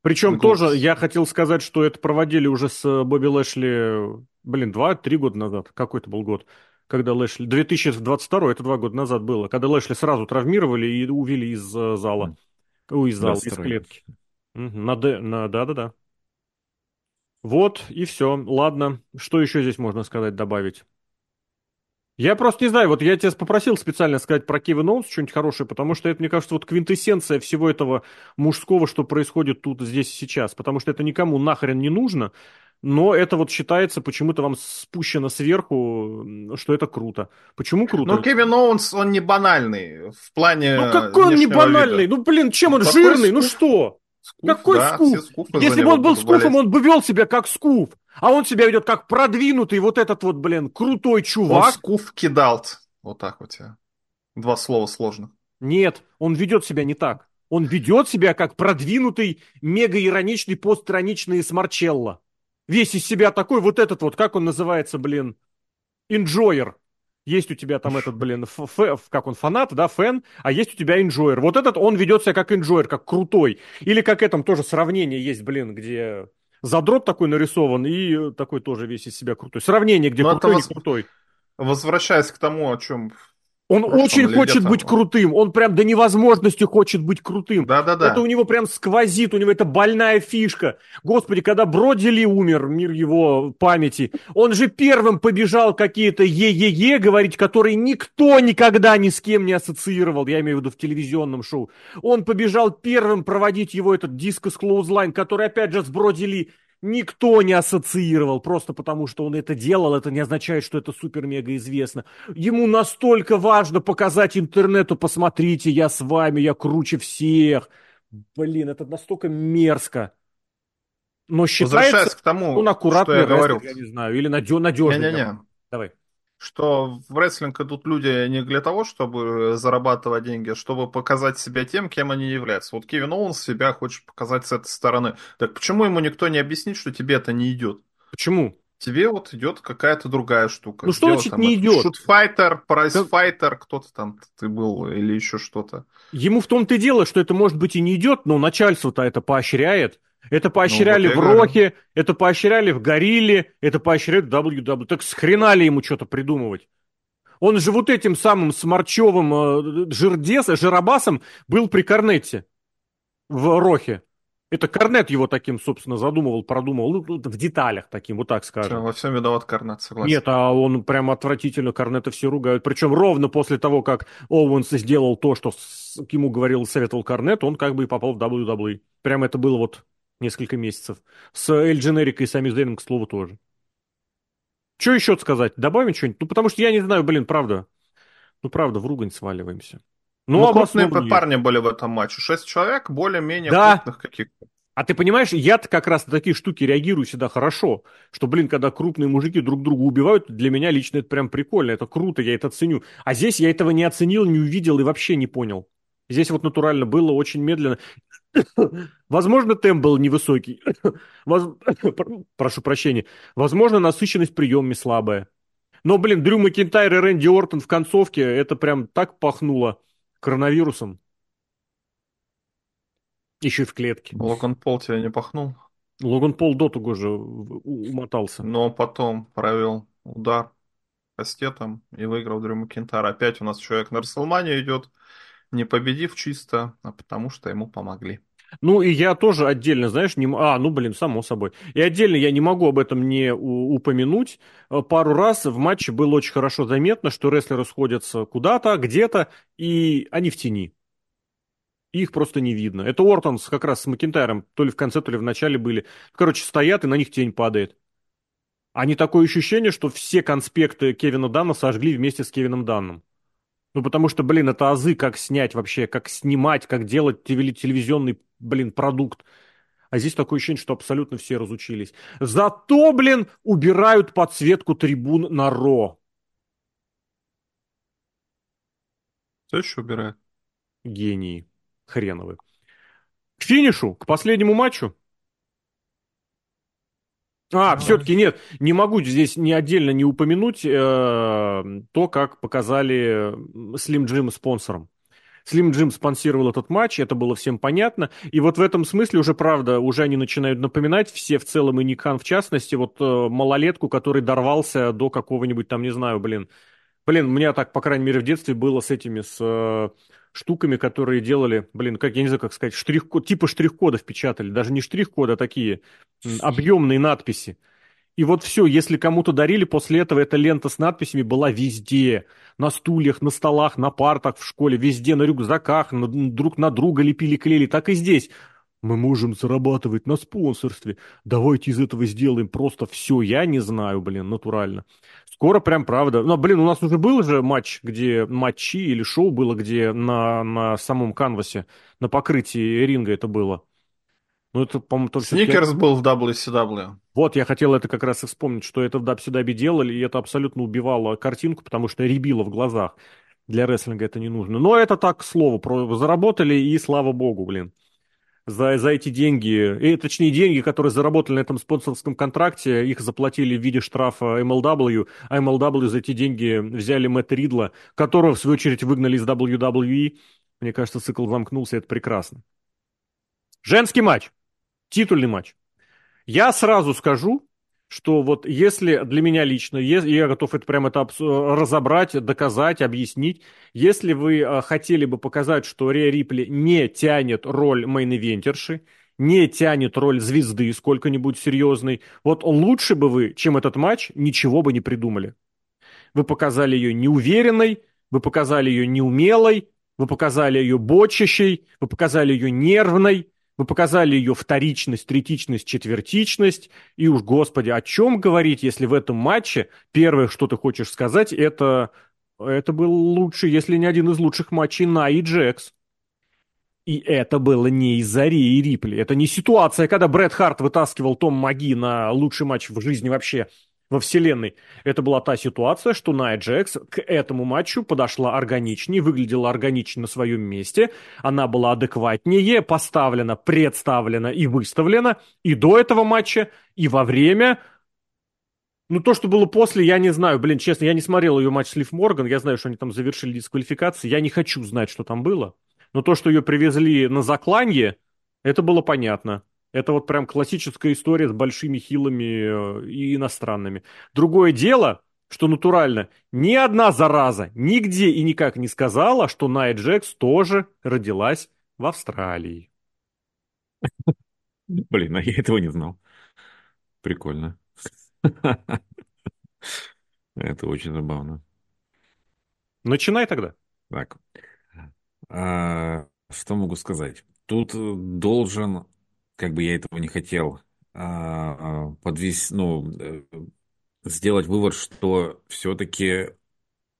Причем тоже я хотел сказать, что это проводили уже с э, Бобби Лэшли, блин, два-три года назад. Какой это был год? Когда Лэшли... 2022, это два года назад было. Когда Лэшли сразу травмировали и увели из э, зала. Ой, из зала, из клетки. На Д... На... Да-да-да. Вот, и все. Ладно. Что еще здесь можно сказать, добавить? Я просто не знаю, вот я тебя попросил специально сказать про Кевин Оунс что-нибудь хорошее, потому что это, мне кажется, вот квинтэссенция всего этого мужского, что происходит тут, здесь и сейчас, потому что это никому нахрен не нужно, но это вот считается почему-то вам спущено сверху, что это круто. Почему круто? Ну, Кевин Оуэнс, он не банальный в плане Ну, какой он не банальный? Вида. Ну, блин, чем он Такой жирный? Ну, скуф. Ну, что? Скуф, Какой да, скуф? Если бы он был скуфом, он бы вел себя как скуф. А он себя ведет как продвинутый вот этот вот, блин, крутой чувак. Он скуф кидал. Вот так вот. Два слова сложных. Нет, он ведет себя не так. Он ведет себя как продвинутый, мега-ироничный, постироничный Смарчелло. Весь из себя такой, вот этот вот, как он называется, блин, инжойер. Есть у тебя там этот, блин, как он, фанат, да, фэн, а есть у тебя инжойер. Вот этот, он ведет себя как инжойер, как крутой. Или как этом тоже сравнение есть, блин, где задрот такой нарисован и такой тоже весь из себя крутой. Сравнение, где Но ну, крутой и крутой. Возвращаясь к тому, о чем он очень хочет быть крутым, он прям до невозможности хочет быть крутым. Да-да-да. Это у него прям сквозит, у него это больная фишка. Господи, когда Бродили умер, мир его памяти, он же первым побежал какие-то е-е-е говорить, которые никто никогда ни с кем не ассоциировал, я имею в виду в телевизионном шоу. Он побежал первым проводить его этот дискос Clothesline, который опять же с Бродили никто не ассоциировал, просто потому что он это делал, это не означает, что это супер-мега известно. Ему настолько важно показать интернету, посмотрите, я с вами, я круче всех. Блин, это настолько мерзко. Но считается, к тому, он аккуратный что я говорил. я не знаю, или надежный. Не-не-не. Что в рестлинг идут люди не для того, чтобы зарабатывать деньги, а чтобы показать себя тем, кем они являются. Вот Кевин Оуэнс себя хочет показать с этой стороны. Так почему ему никто не объяснит, что тебе это не идет? Почему? Тебе вот идет какая-то другая штука. Ну что значит там, не идет? Шутфайтер, прайсфайтер, кто-то там ты был или еще что-то. Ему в том-то и дело, что это может быть и не идет, но начальство-то это поощряет. Это поощряли ну, вот в Рохе, это поощряли в Горилле, это поощряли в WW. Так с хрена ли ему что-то придумывать? Он же вот этим самым сморчевым э, жирдес, жиробасом был при Корнете в Рохе. Это Корнет его таким, собственно, задумывал, продумывал, ну, в деталях таким, вот так скажем. Во всем виноват Корнет, согласен. Нет, а он прям отвратительно Корнета все ругают. Причем ровно после того, как Оуэнс сделал то, что ему говорил, советовал Корнет, он как бы и попал в WWE. Прям это было вот несколько месяцев. С Эль Дженерикой и Сами Зейном, к слову, тоже. Что еще сказать? Добавим что-нибудь? Ну, потому что я не знаю, блин, правда. Ну, правда, в ругань сваливаемся. Ну, ну крупные парни были в этом матче. Шесть человек, более-менее да. крупных каких-то. А ты понимаешь, я-то как раз на такие штуки реагирую всегда хорошо. Что, блин, когда крупные мужики друг друга убивают, для меня лично это прям прикольно, это круто, я это ценю. А здесь я этого не оценил, не увидел и вообще не понял. Здесь вот натурально было очень медленно. <coughs> Возможно, темп был невысокий. <coughs> Воз... <coughs> Прошу прощения. Возможно, насыщенность приемами слабая. Но, блин, Дрю Макинтайр и Рэнди Ортон в концовке, это прям так пахнуло коронавирусом. Еще и в клетке. Логан Пол тебя не пахнул? Логан Пол до того же умотался. Но потом провел удар кастетом и выиграл Дрю Макинтайр. Опять у нас человек на Расселмане идет, не победив чисто, а потому что ему помогли. Ну, и я тоже отдельно, знаешь, не... А, ну, блин, само собой. И отдельно я не могу об этом не упомянуть. Э, пару раз в матче было очень хорошо заметно, что рестлеры сходятся куда-то, где-то, и они в тени. Их просто не видно. Это Ортонс как раз с Макинтайром, то ли в конце, то ли в начале были. Короче, стоят, и на них тень падает. А не такое ощущение, что все конспекты Кевина Данна сожгли вместе с Кевином Данном. Ну, потому что, блин, это азы, как снять вообще, как снимать, как делать телевизионный, блин, продукт. А здесь такое ощущение, что абсолютно все разучились. Зато, блин, убирают подсветку трибун на Ро. Кто еще убирает? Гении. Хреновы. К финишу, к последнему матчу. А, все-таки нет, не могу здесь не отдельно не упомянуть э, то, как показали Slim Jim спонсором. Slim Jim спонсировал этот матч, это было всем понятно. И вот в этом смысле уже, правда, уже они начинают напоминать, все в целом и Никан в частности, вот э, малолетку, который дорвался до какого-нибудь там, не знаю, блин. Блин, у меня так, по крайней мере, в детстве было с этими, с э, штуками, которые делали, блин, как я не знаю, как сказать, штрих-код, типа штрих-кодов печатали, даже не штрих-коды, а такие объемные надписи. И вот все, если кому-то дарили, после этого эта лента с надписями была везде. На стульях, на столах, на партах в школе, везде, на рюкзаках, на, друг на друга лепили, клеили. Так и здесь. Мы можем зарабатывать на спонсорстве. Давайте из этого сделаем просто все. Я не знаю, блин, натурально. Скоро прям правда. Ну, блин, у нас уже был же матч, где матчи или шоу было, где на, на самом канвасе, на покрытии ринга это было. Ну, это, по-моему, только... Сникерс был в WCW. Вот, я хотел это как раз и вспомнить, что это в WCW делали, и это абсолютно убивало картинку, потому что ребило в глазах. Для рестлинга это не нужно. Но это так, к слову, про... заработали, и слава богу, блин за, за эти деньги, и, точнее деньги, которые заработали на этом спонсорском контракте, их заплатили в виде штрафа MLW, а MLW за эти деньги взяли Мэтта Ридла, которого в свою очередь выгнали из WWE. Мне кажется, цикл замкнулся, это прекрасно. Женский матч, титульный матч. Я сразу скажу, что вот если для меня лично, я готов это прямо это разобрать, доказать, объяснить, если вы а, хотели бы показать, что Риа Рипли не тянет роль мейн-ивентерши, не тянет роль звезды сколько-нибудь серьезной, вот лучше бы вы, чем этот матч, ничего бы не придумали. Вы показали ее неуверенной, вы показали ее неумелой, вы показали ее бочащей, вы показали ее нервной, вы показали ее вторичность, третичность, четвертичность. И уж, господи, о чем говорить, если в этом матче первое, что ты хочешь сказать, это, это был лучший, если не один из лучших матчей на и Джекс. И это было не из-за Ри и Рипли. Это не ситуация, когда Брэд Харт вытаскивал Том Маги на лучший матч в жизни вообще во вселенной. Это была та ситуация, что Найя Джекс к этому матчу подошла органичнее, выглядела органичнее на своем месте, она была адекватнее, поставлена, представлена и выставлена и до этого матча, и во время. Ну, то, что было после, я не знаю. Блин, честно, я не смотрел ее матч с Лив Морган, я знаю, что они там завершили дисквалификации, я не хочу знать, что там было. Но то, что ее привезли на закланье, это было понятно. Это вот прям классическая история с большими хилами э, и иностранными. Другое дело, что натурально ни одна зараза нигде и никак не сказала, что Найя Джекс тоже родилась в Австралии. <laughs> Блин, а я этого не знал. Прикольно. <laughs> Это очень забавно. Начинай тогда. Так. А, что могу сказать? Тут должен, как бы я этого не хотел, а, подвесь, ну, э, сделать вывод, что все-таки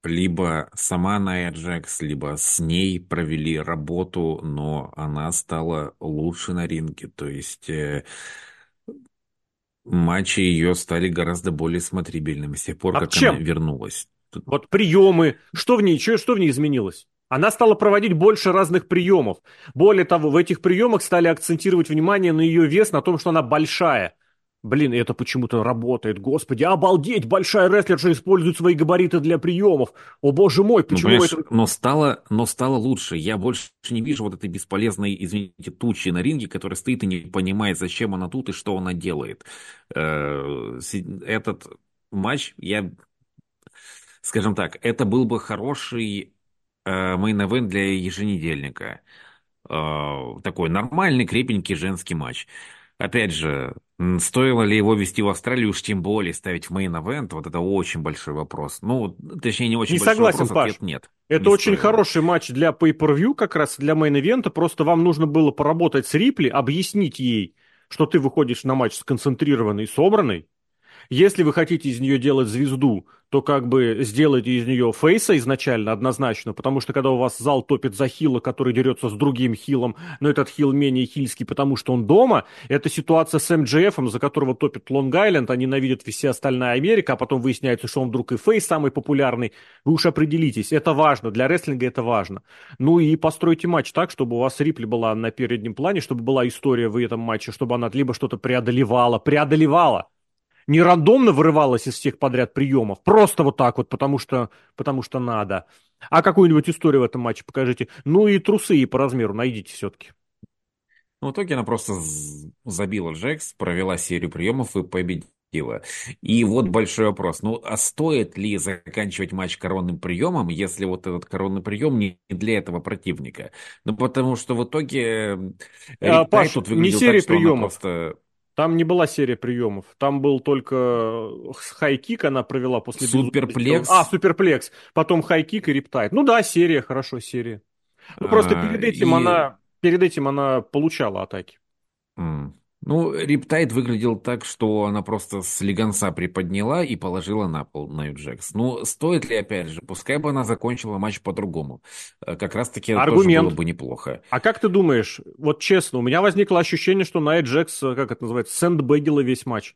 либо сама Ная Джекс, либо с ней провели работу, но она стала лучше на ринге. То есть э, матчи ее стали гораздо более смотрибельными с тех пор, А как чем? она вернулась. Вот приемы, что в ней, что, что в ней изменилось? Она стала проводить больше разных приемов. Более того, в этих приемах стали акцентировать внимание на ее вес, на том, что она большая. Блин, это почему-то работает. Господи, обалдеть, большая рестлерша использует свои габариты для приемов. О боже мой, Ну, почему понимаешь, это... но стало, но стало лучше. Я больше не вижу вот этой бесполезной, извините, тучи на ринге, которая стоит и не понимает, зачем она тут и что она делает. Э, Этот матч, я, скажем так, это был бы хороший main event для еженедельника. Э, Такой нормальный, крепенький женский матч. Опять же, стоило ли его вести в Австралию, уж тем более ставить в main event, вот это очень большой вопрос. Ну, точнее, не очень Не большой согласен, вопрос, Паш. ответ нет. Это Не очень стоило. хороший матч для pay-per-view, как раз для main event а. Просто вам нужно было поработать с Рипли, объяснить ей, что ты выходишь на матч сконцентрированный и собранный. Если вы хотите из нее делать звезду, то как бы сделайте из нее фейса изначально, однозначно, потому что когда у вас зал топит за хила, который дерется с другим хилом, но этот хил менее хильский, потому что он дома, это ситуация с МДФ, за которого топит Лонг-Айленд, а ненавидит вся остальная Америка, а потом выясняется, что он вдруг и фейс самый популярный. Вы уж определитесь, это важно, для рестлинга это важно. Ну и постройте матч так, чтобы у вас Рипли была на переднем плане, чтобы была история в этом матче, чтобы она либо что-то преодолевала, преодолевала, не рандомно вырывалась из всех подряд приемов, просто вот так вот, потому что, потому что надо. А какую-нибудь историю в этом матче покажите. Ну и трусы и по размеру найдите все-таки. Ну, в итоге она просто забила Джекс, провела серию приемов и победила. И вот большой вопрос. Ну, а стоит ли заканчивать матч коронным приемом, если вот этот коронный прием не для этого противника? Ну, потому что в итоге... А, Рик Паш, тут не серия так, приемов. просто Там не была серия приемов. Там был только high kick она провела после Суперплекс. А, superplex. Потом high kick и Riptide. Ну да, серия, хорошо, серия. Ну просто А, перед этим и- она перед этим она получала атаки. М. Ну, Riptide выглядел так, что она просто с легонца приподняла и положила на пол Наю Джекс. Ну, стоит ли, опять же, пускай бы она закончила матч по-другому. Э, Как раз-таки это тоже было бы неплохо. А как ты думаешь, вот честно, у меня возникло ощущение, что Найт Джекс, э, как это называется, сэндбэгила весь матч.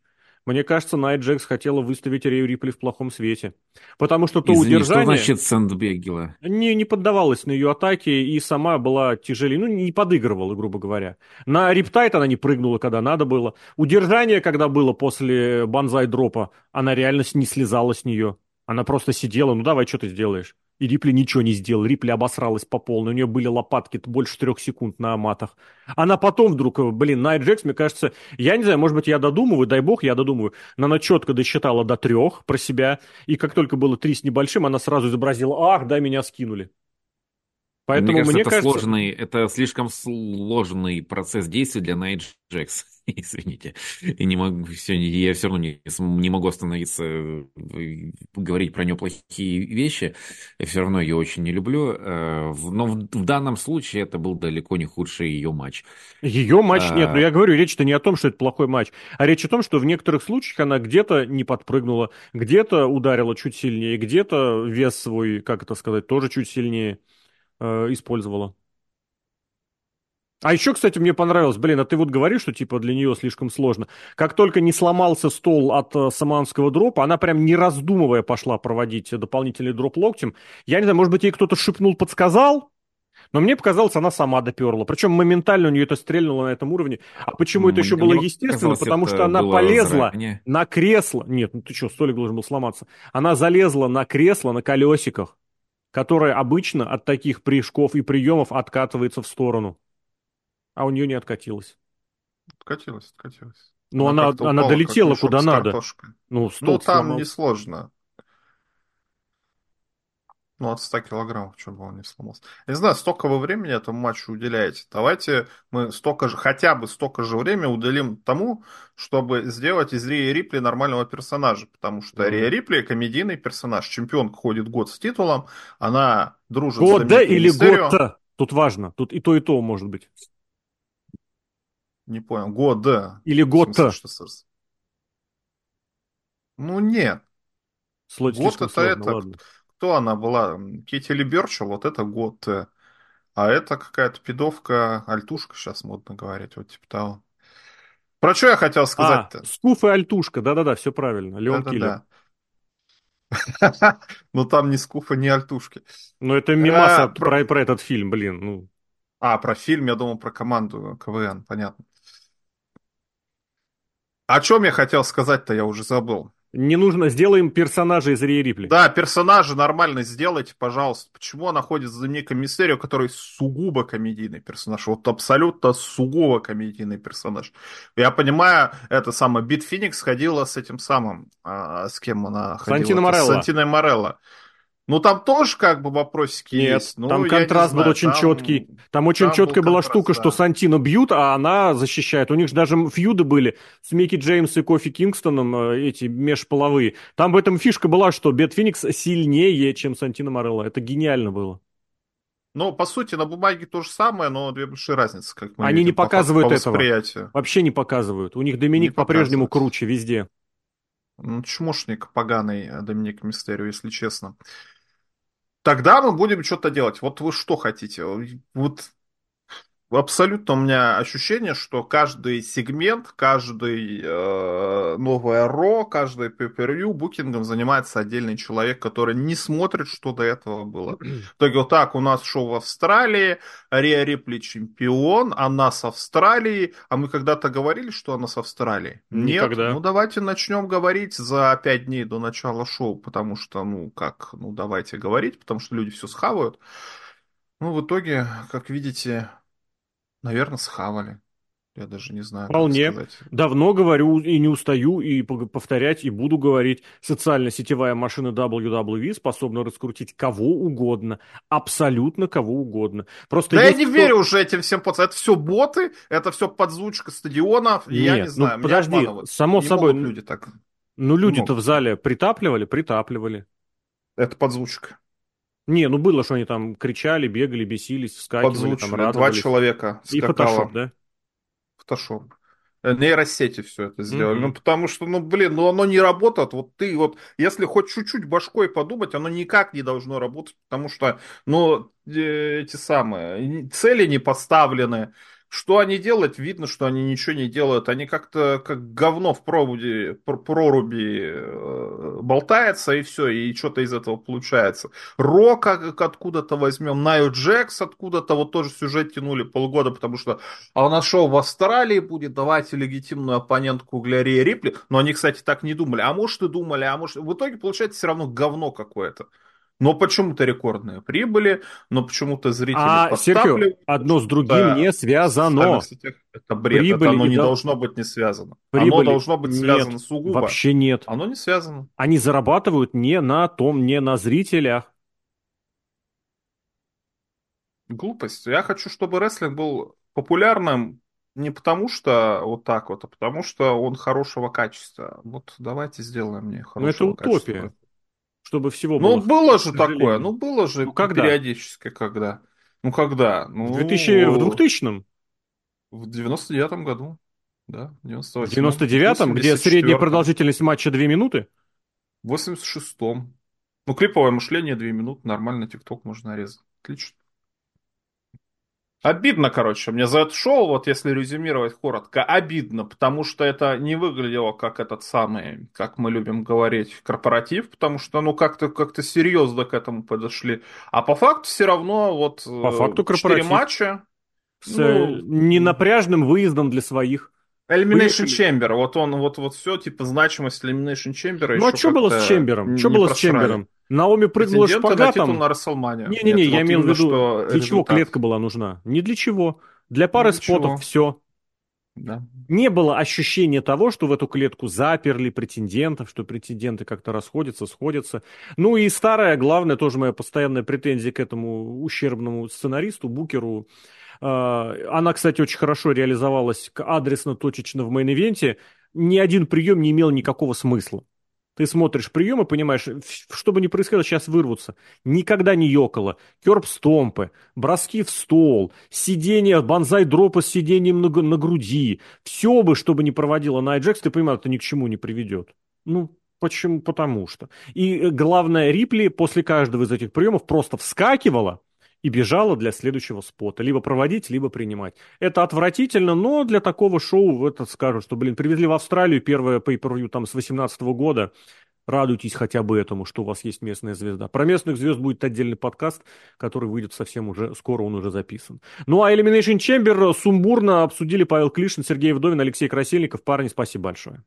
Мне кажется, Найт Джекс хотела выставить Рею Рипли в плохом свете. Потому что то Извини, что удержание значит Сэндбегила? не, не поддавалась на ее атаки и сама была тяжелее, ну, не подыгрывала, грубо говоря. На Риптайт она не прыгнула, когда надо было. Удержание, когда было после банзай-дропа, она реально не слезала с нее. Она просто сидела, ну давай, что ты сделаешь? И Рипли ничего не сделал. Рипли обосралась по полной. У нее были лопатки больше трех секунд на матах. Она потом вдруг, блин, Найт Джекс, мне кажется, я не знаю, может быть, я додумываю, дай бог, я додумываю. Но она четко досчитала до трех про себя. И как только было три с небольшим, она сразу изобразила, ах, да, меня скинули. Поэтому мне кажется, мне это кажется, сложный, это слишком сложный процесс действий для Найт Джекс. <laughs> Извините. И не могу, все, я все равно не, не могу остановиться э, говорить про нее плохие вещи. Я все равно ее очень не люблю. Э, Но в, в данном случае это был далеко не худший ее матч. ее матч А. нет. Но я говорю, речь-то не о том, что это плохой матч, а речь о том, что в некоторых случаях она где-то не подпрыгнула, где-то ударила чуть сильнее, где-то вес свой, как это сказать, тоже чуть сильнее э, использовала. А еще, кстати, мне понравилось, блин, а ты вот говоришь, что типа для нее слишком сложно. Как только не сломался стол от э, саманского дропа, она прям не раздумывая пошла проводить дополнительный дроп локтем. Я не знаю, может быть, ей кто-то шепнул, подсказал, но мне показалось, она сама доперла. Причем моментально у нее это стрельнуло на этом уровне. А почему это еще Мне было естественно? Потому что она полезла заранее. на кресло. Нет, ну ты что, столик должен был сломаться. Она залезла на кресло на колесиках, которое обычно от таких прыжков и приемов откатывается в сторону. А у нее не откатилось. Откатилась, откатилась. Ну, она, она, она долетела куда надо. Ну, ну там несложно. Ну, от 100 килограммов, что бы он не сломался. Я не знаю, столько вы времени этому матчу уделяете. Давайте мы столько же, хотя бы столько же времени уделим тому, чтобы сделать из Рия Рипли нормального персонажа. Потому что mm-hmm. Рия Рипли комедийный персонаж. Чемпион ходит год с титулом, она дружит Года с Года или год-то? Тут важно. Тут и то, и то может быть. Не понял. Года. Или год-то. Ну, нет. Слот год это, сложно, это... Ладно кто она была? Кетти Берчел, вот это год. Э, а это какая-то пидовка, альтушка сейчас модно говорить, вот типа того. Про что я хотел сказать-то? А, Скуф и Альтушка, да-да-да, все правильно. Леон да, Киллер. <laughs> Ну там ни Скуфа, ни Альтушки. Ну это мимаса а, про, про этот фильм, блин. Ну. А, про фильм, я думал про команду КВН, понятно. О чем я хотел сказать-то, я уже забыл. Не нужно, сделаем персонажа из Рии Рипли. Да, персонажа нормально сделайте, пожалуйста. Почему она ходит за Ником Мистерио, который сугубо комедийный персонаж? Вот абсолютно сугубо комедийный персонаж. Я понимаю, это самое, Бит Феникс ходила с этим самым, а, с кем она ходила? Сантино Морелло. С Сантиной Морелло. Ну, там тоже как бы вопросики Нет, есть. Ну, там контраст был очень там, четкий. Там очень там четкая была штука, да. что Сантино бьют, а она защищает. У них же даже фьюды были с Микки Джеймс и Кофи Кингстоном, э, эти межполовые. Там в этом фишка была, что Бет Феникс сильнее, чем Сантино Морелло. Это гениально было. Ну, по сути, на бумаге то же самое, но две большие разницы, как мы Они видим, не показывают по, по этого. Вообще не показывают. У них Доминик по-прежнему круче везде. Ну, чмошник поганый э, Доминик Мистерио, если честно. Тогда мы будем что-то делать. Вот вы что хотите? Вот Абсолютно у меня ощущение, что каждый сегмент, каждый э, новое ро, каждый pay букингом занимается отдельный человек, который не смотрит, что до этого было. <clears throat> В итоге вот так, у нас шоу в Австралии, Риа Рипли чемпион, она с Австралии, а мы когда-то говорили, что она с Австралии? Никогда. Нет? Ну давайте начнем говорить за пять дней до начала шоу, потому что, ну как, ну давайте говорить, потому что люди все схавают. Ну, в итоге, как видите, Наверное, схавали. Я даже не знаю, Вполне. Давно говорю и не устаю, и повторять, и буду говорить. Социально-сетевая машина WWE способна раскрутить кого угодно. Абсолютно кого угодно. Просто да я не кто... верю уже этим всем пацанам. Это все боты, это все подзвучка стадионов. Нет, я не ну знаю, ну, подожди, само не собой. люди так. Ну люди-то в зале притапливали, притапливали. Это подзвучка. Не, ну было, что они там кричали, бегали, бесились, вскакивали, там радовались. Два человека скакало. И фотошоп, да? Фотошоп. Э, нейросети все это сделали. Mm-hmm. Ну, потому что, ну, блин, ну оно не работает. Вот ты вот, если хоть чуть-чуть башкой подумать, оно никак не должно работать, потому что, ну, э, эти самые цели не поставлены, что они делают? Видно, что они ничего не делают. Они как-то как говно в проруби, проруби э, болтается, и все, и что-то из этого получается. Рок откуда-то возьмем, Найо Джекс откуда-то, вот тоже сюжет тянули полгода, потому что а у нас шоу в Австралии будет, давайте легитимную оппонентку для Рия Рипли. Но они, кстати, так не думали. А может и думали, а может... В итоге получается все равно говно какое-то. Но почему-то рекордные прибыли, но почему-то зрители а, Серхио, одно с другим да, не связано. это бред, Прибыли это оно не да... должно быть не связано. Прибыли... Оно должно быть связано нет, сугубо. Вообще нет. Оно не связано. Они зарабатывают не на том, не на зрителях. Глупость. Я хочу, чтобы рестлинг был популярным не потому что вот так вот, а потому что он хорошего качества. Вот давайте сделаем мне хорошего Ну это утопия. Качества чтобы всего ну, было. Ну, было же такое, ну, было же ну, когда? периодически, когда. Ну, когда? Ну, в, 2000, в 2000 В 99-м году, да, в 98 В 99-м, где средняя продолжительность матча 2 минуты? В 86-м. Ну, клиповое мышление 2 минуты, нормально, ТикТок можно нарезать. Отлично. Обидно, короче, мне за это шоу, вот если резюмировать коротко, обидно, потому что это не выглядело как этот самый, как мы любим говорить, корпоратив, потому что, ну, как-то как серьезно к этому подошли. А по факту все равно вот по факту корпоратив. матча. С ну, ненапряжным выездом для своих. Elimination Chamber, вот он, вот, вот все, типа, значимость Elimination Chamber. Ну, а что было с Чембером? Что было с Чембером? Наоми прыгнула шпагатом. на Расселмане. Не-не-не, я имел в виду, для чего клетка была нужна? Не для чего. Для пары спотов все. Да. Не было ощущения того, что в эту клетку заперли претендентов, что претенденты как-то расходятся, сходятся. Ну и старая, главная, тоже моя постоянная претензия к этому ущербному сценаристу, Букеру. А, она, кстати, очень хорошо реализовалась адресно-точечно в main event е. Ни один прием не имел никакого смысла. Ты смотришь прием и понимаешь, что бы ни происходило, сейчас вырвутся. Никогда не ёкало. Curb stomp ы, броски в стол, сидение, banzai drop ы с сидением на, на груди. Все бы, что бы ни проводила Ная Джекс, ты понимаешь, это ни к чему не приведет. Ну, почему? Потому что. И э, главное, Рипли после каждого из этих приемов просто вскакивала, и бежала для следующего спота. Либо проводить, либо принимать. Это отвратительно, но для такого шоу это скажут, что, блин, привезли в Австралию первое pay per там с 18 года. Радуйтесь хотя бы этому, что у вас есть местная звезда. Про местных звезд будет отдельный подкаст, который выйдет совсем уже скоро, он уже записан. Ну а Elimination Chamber сумбурно обсудили Павел Клишин, Сергей Вдовин, Алексей Красильников. Парни, спасибо большое.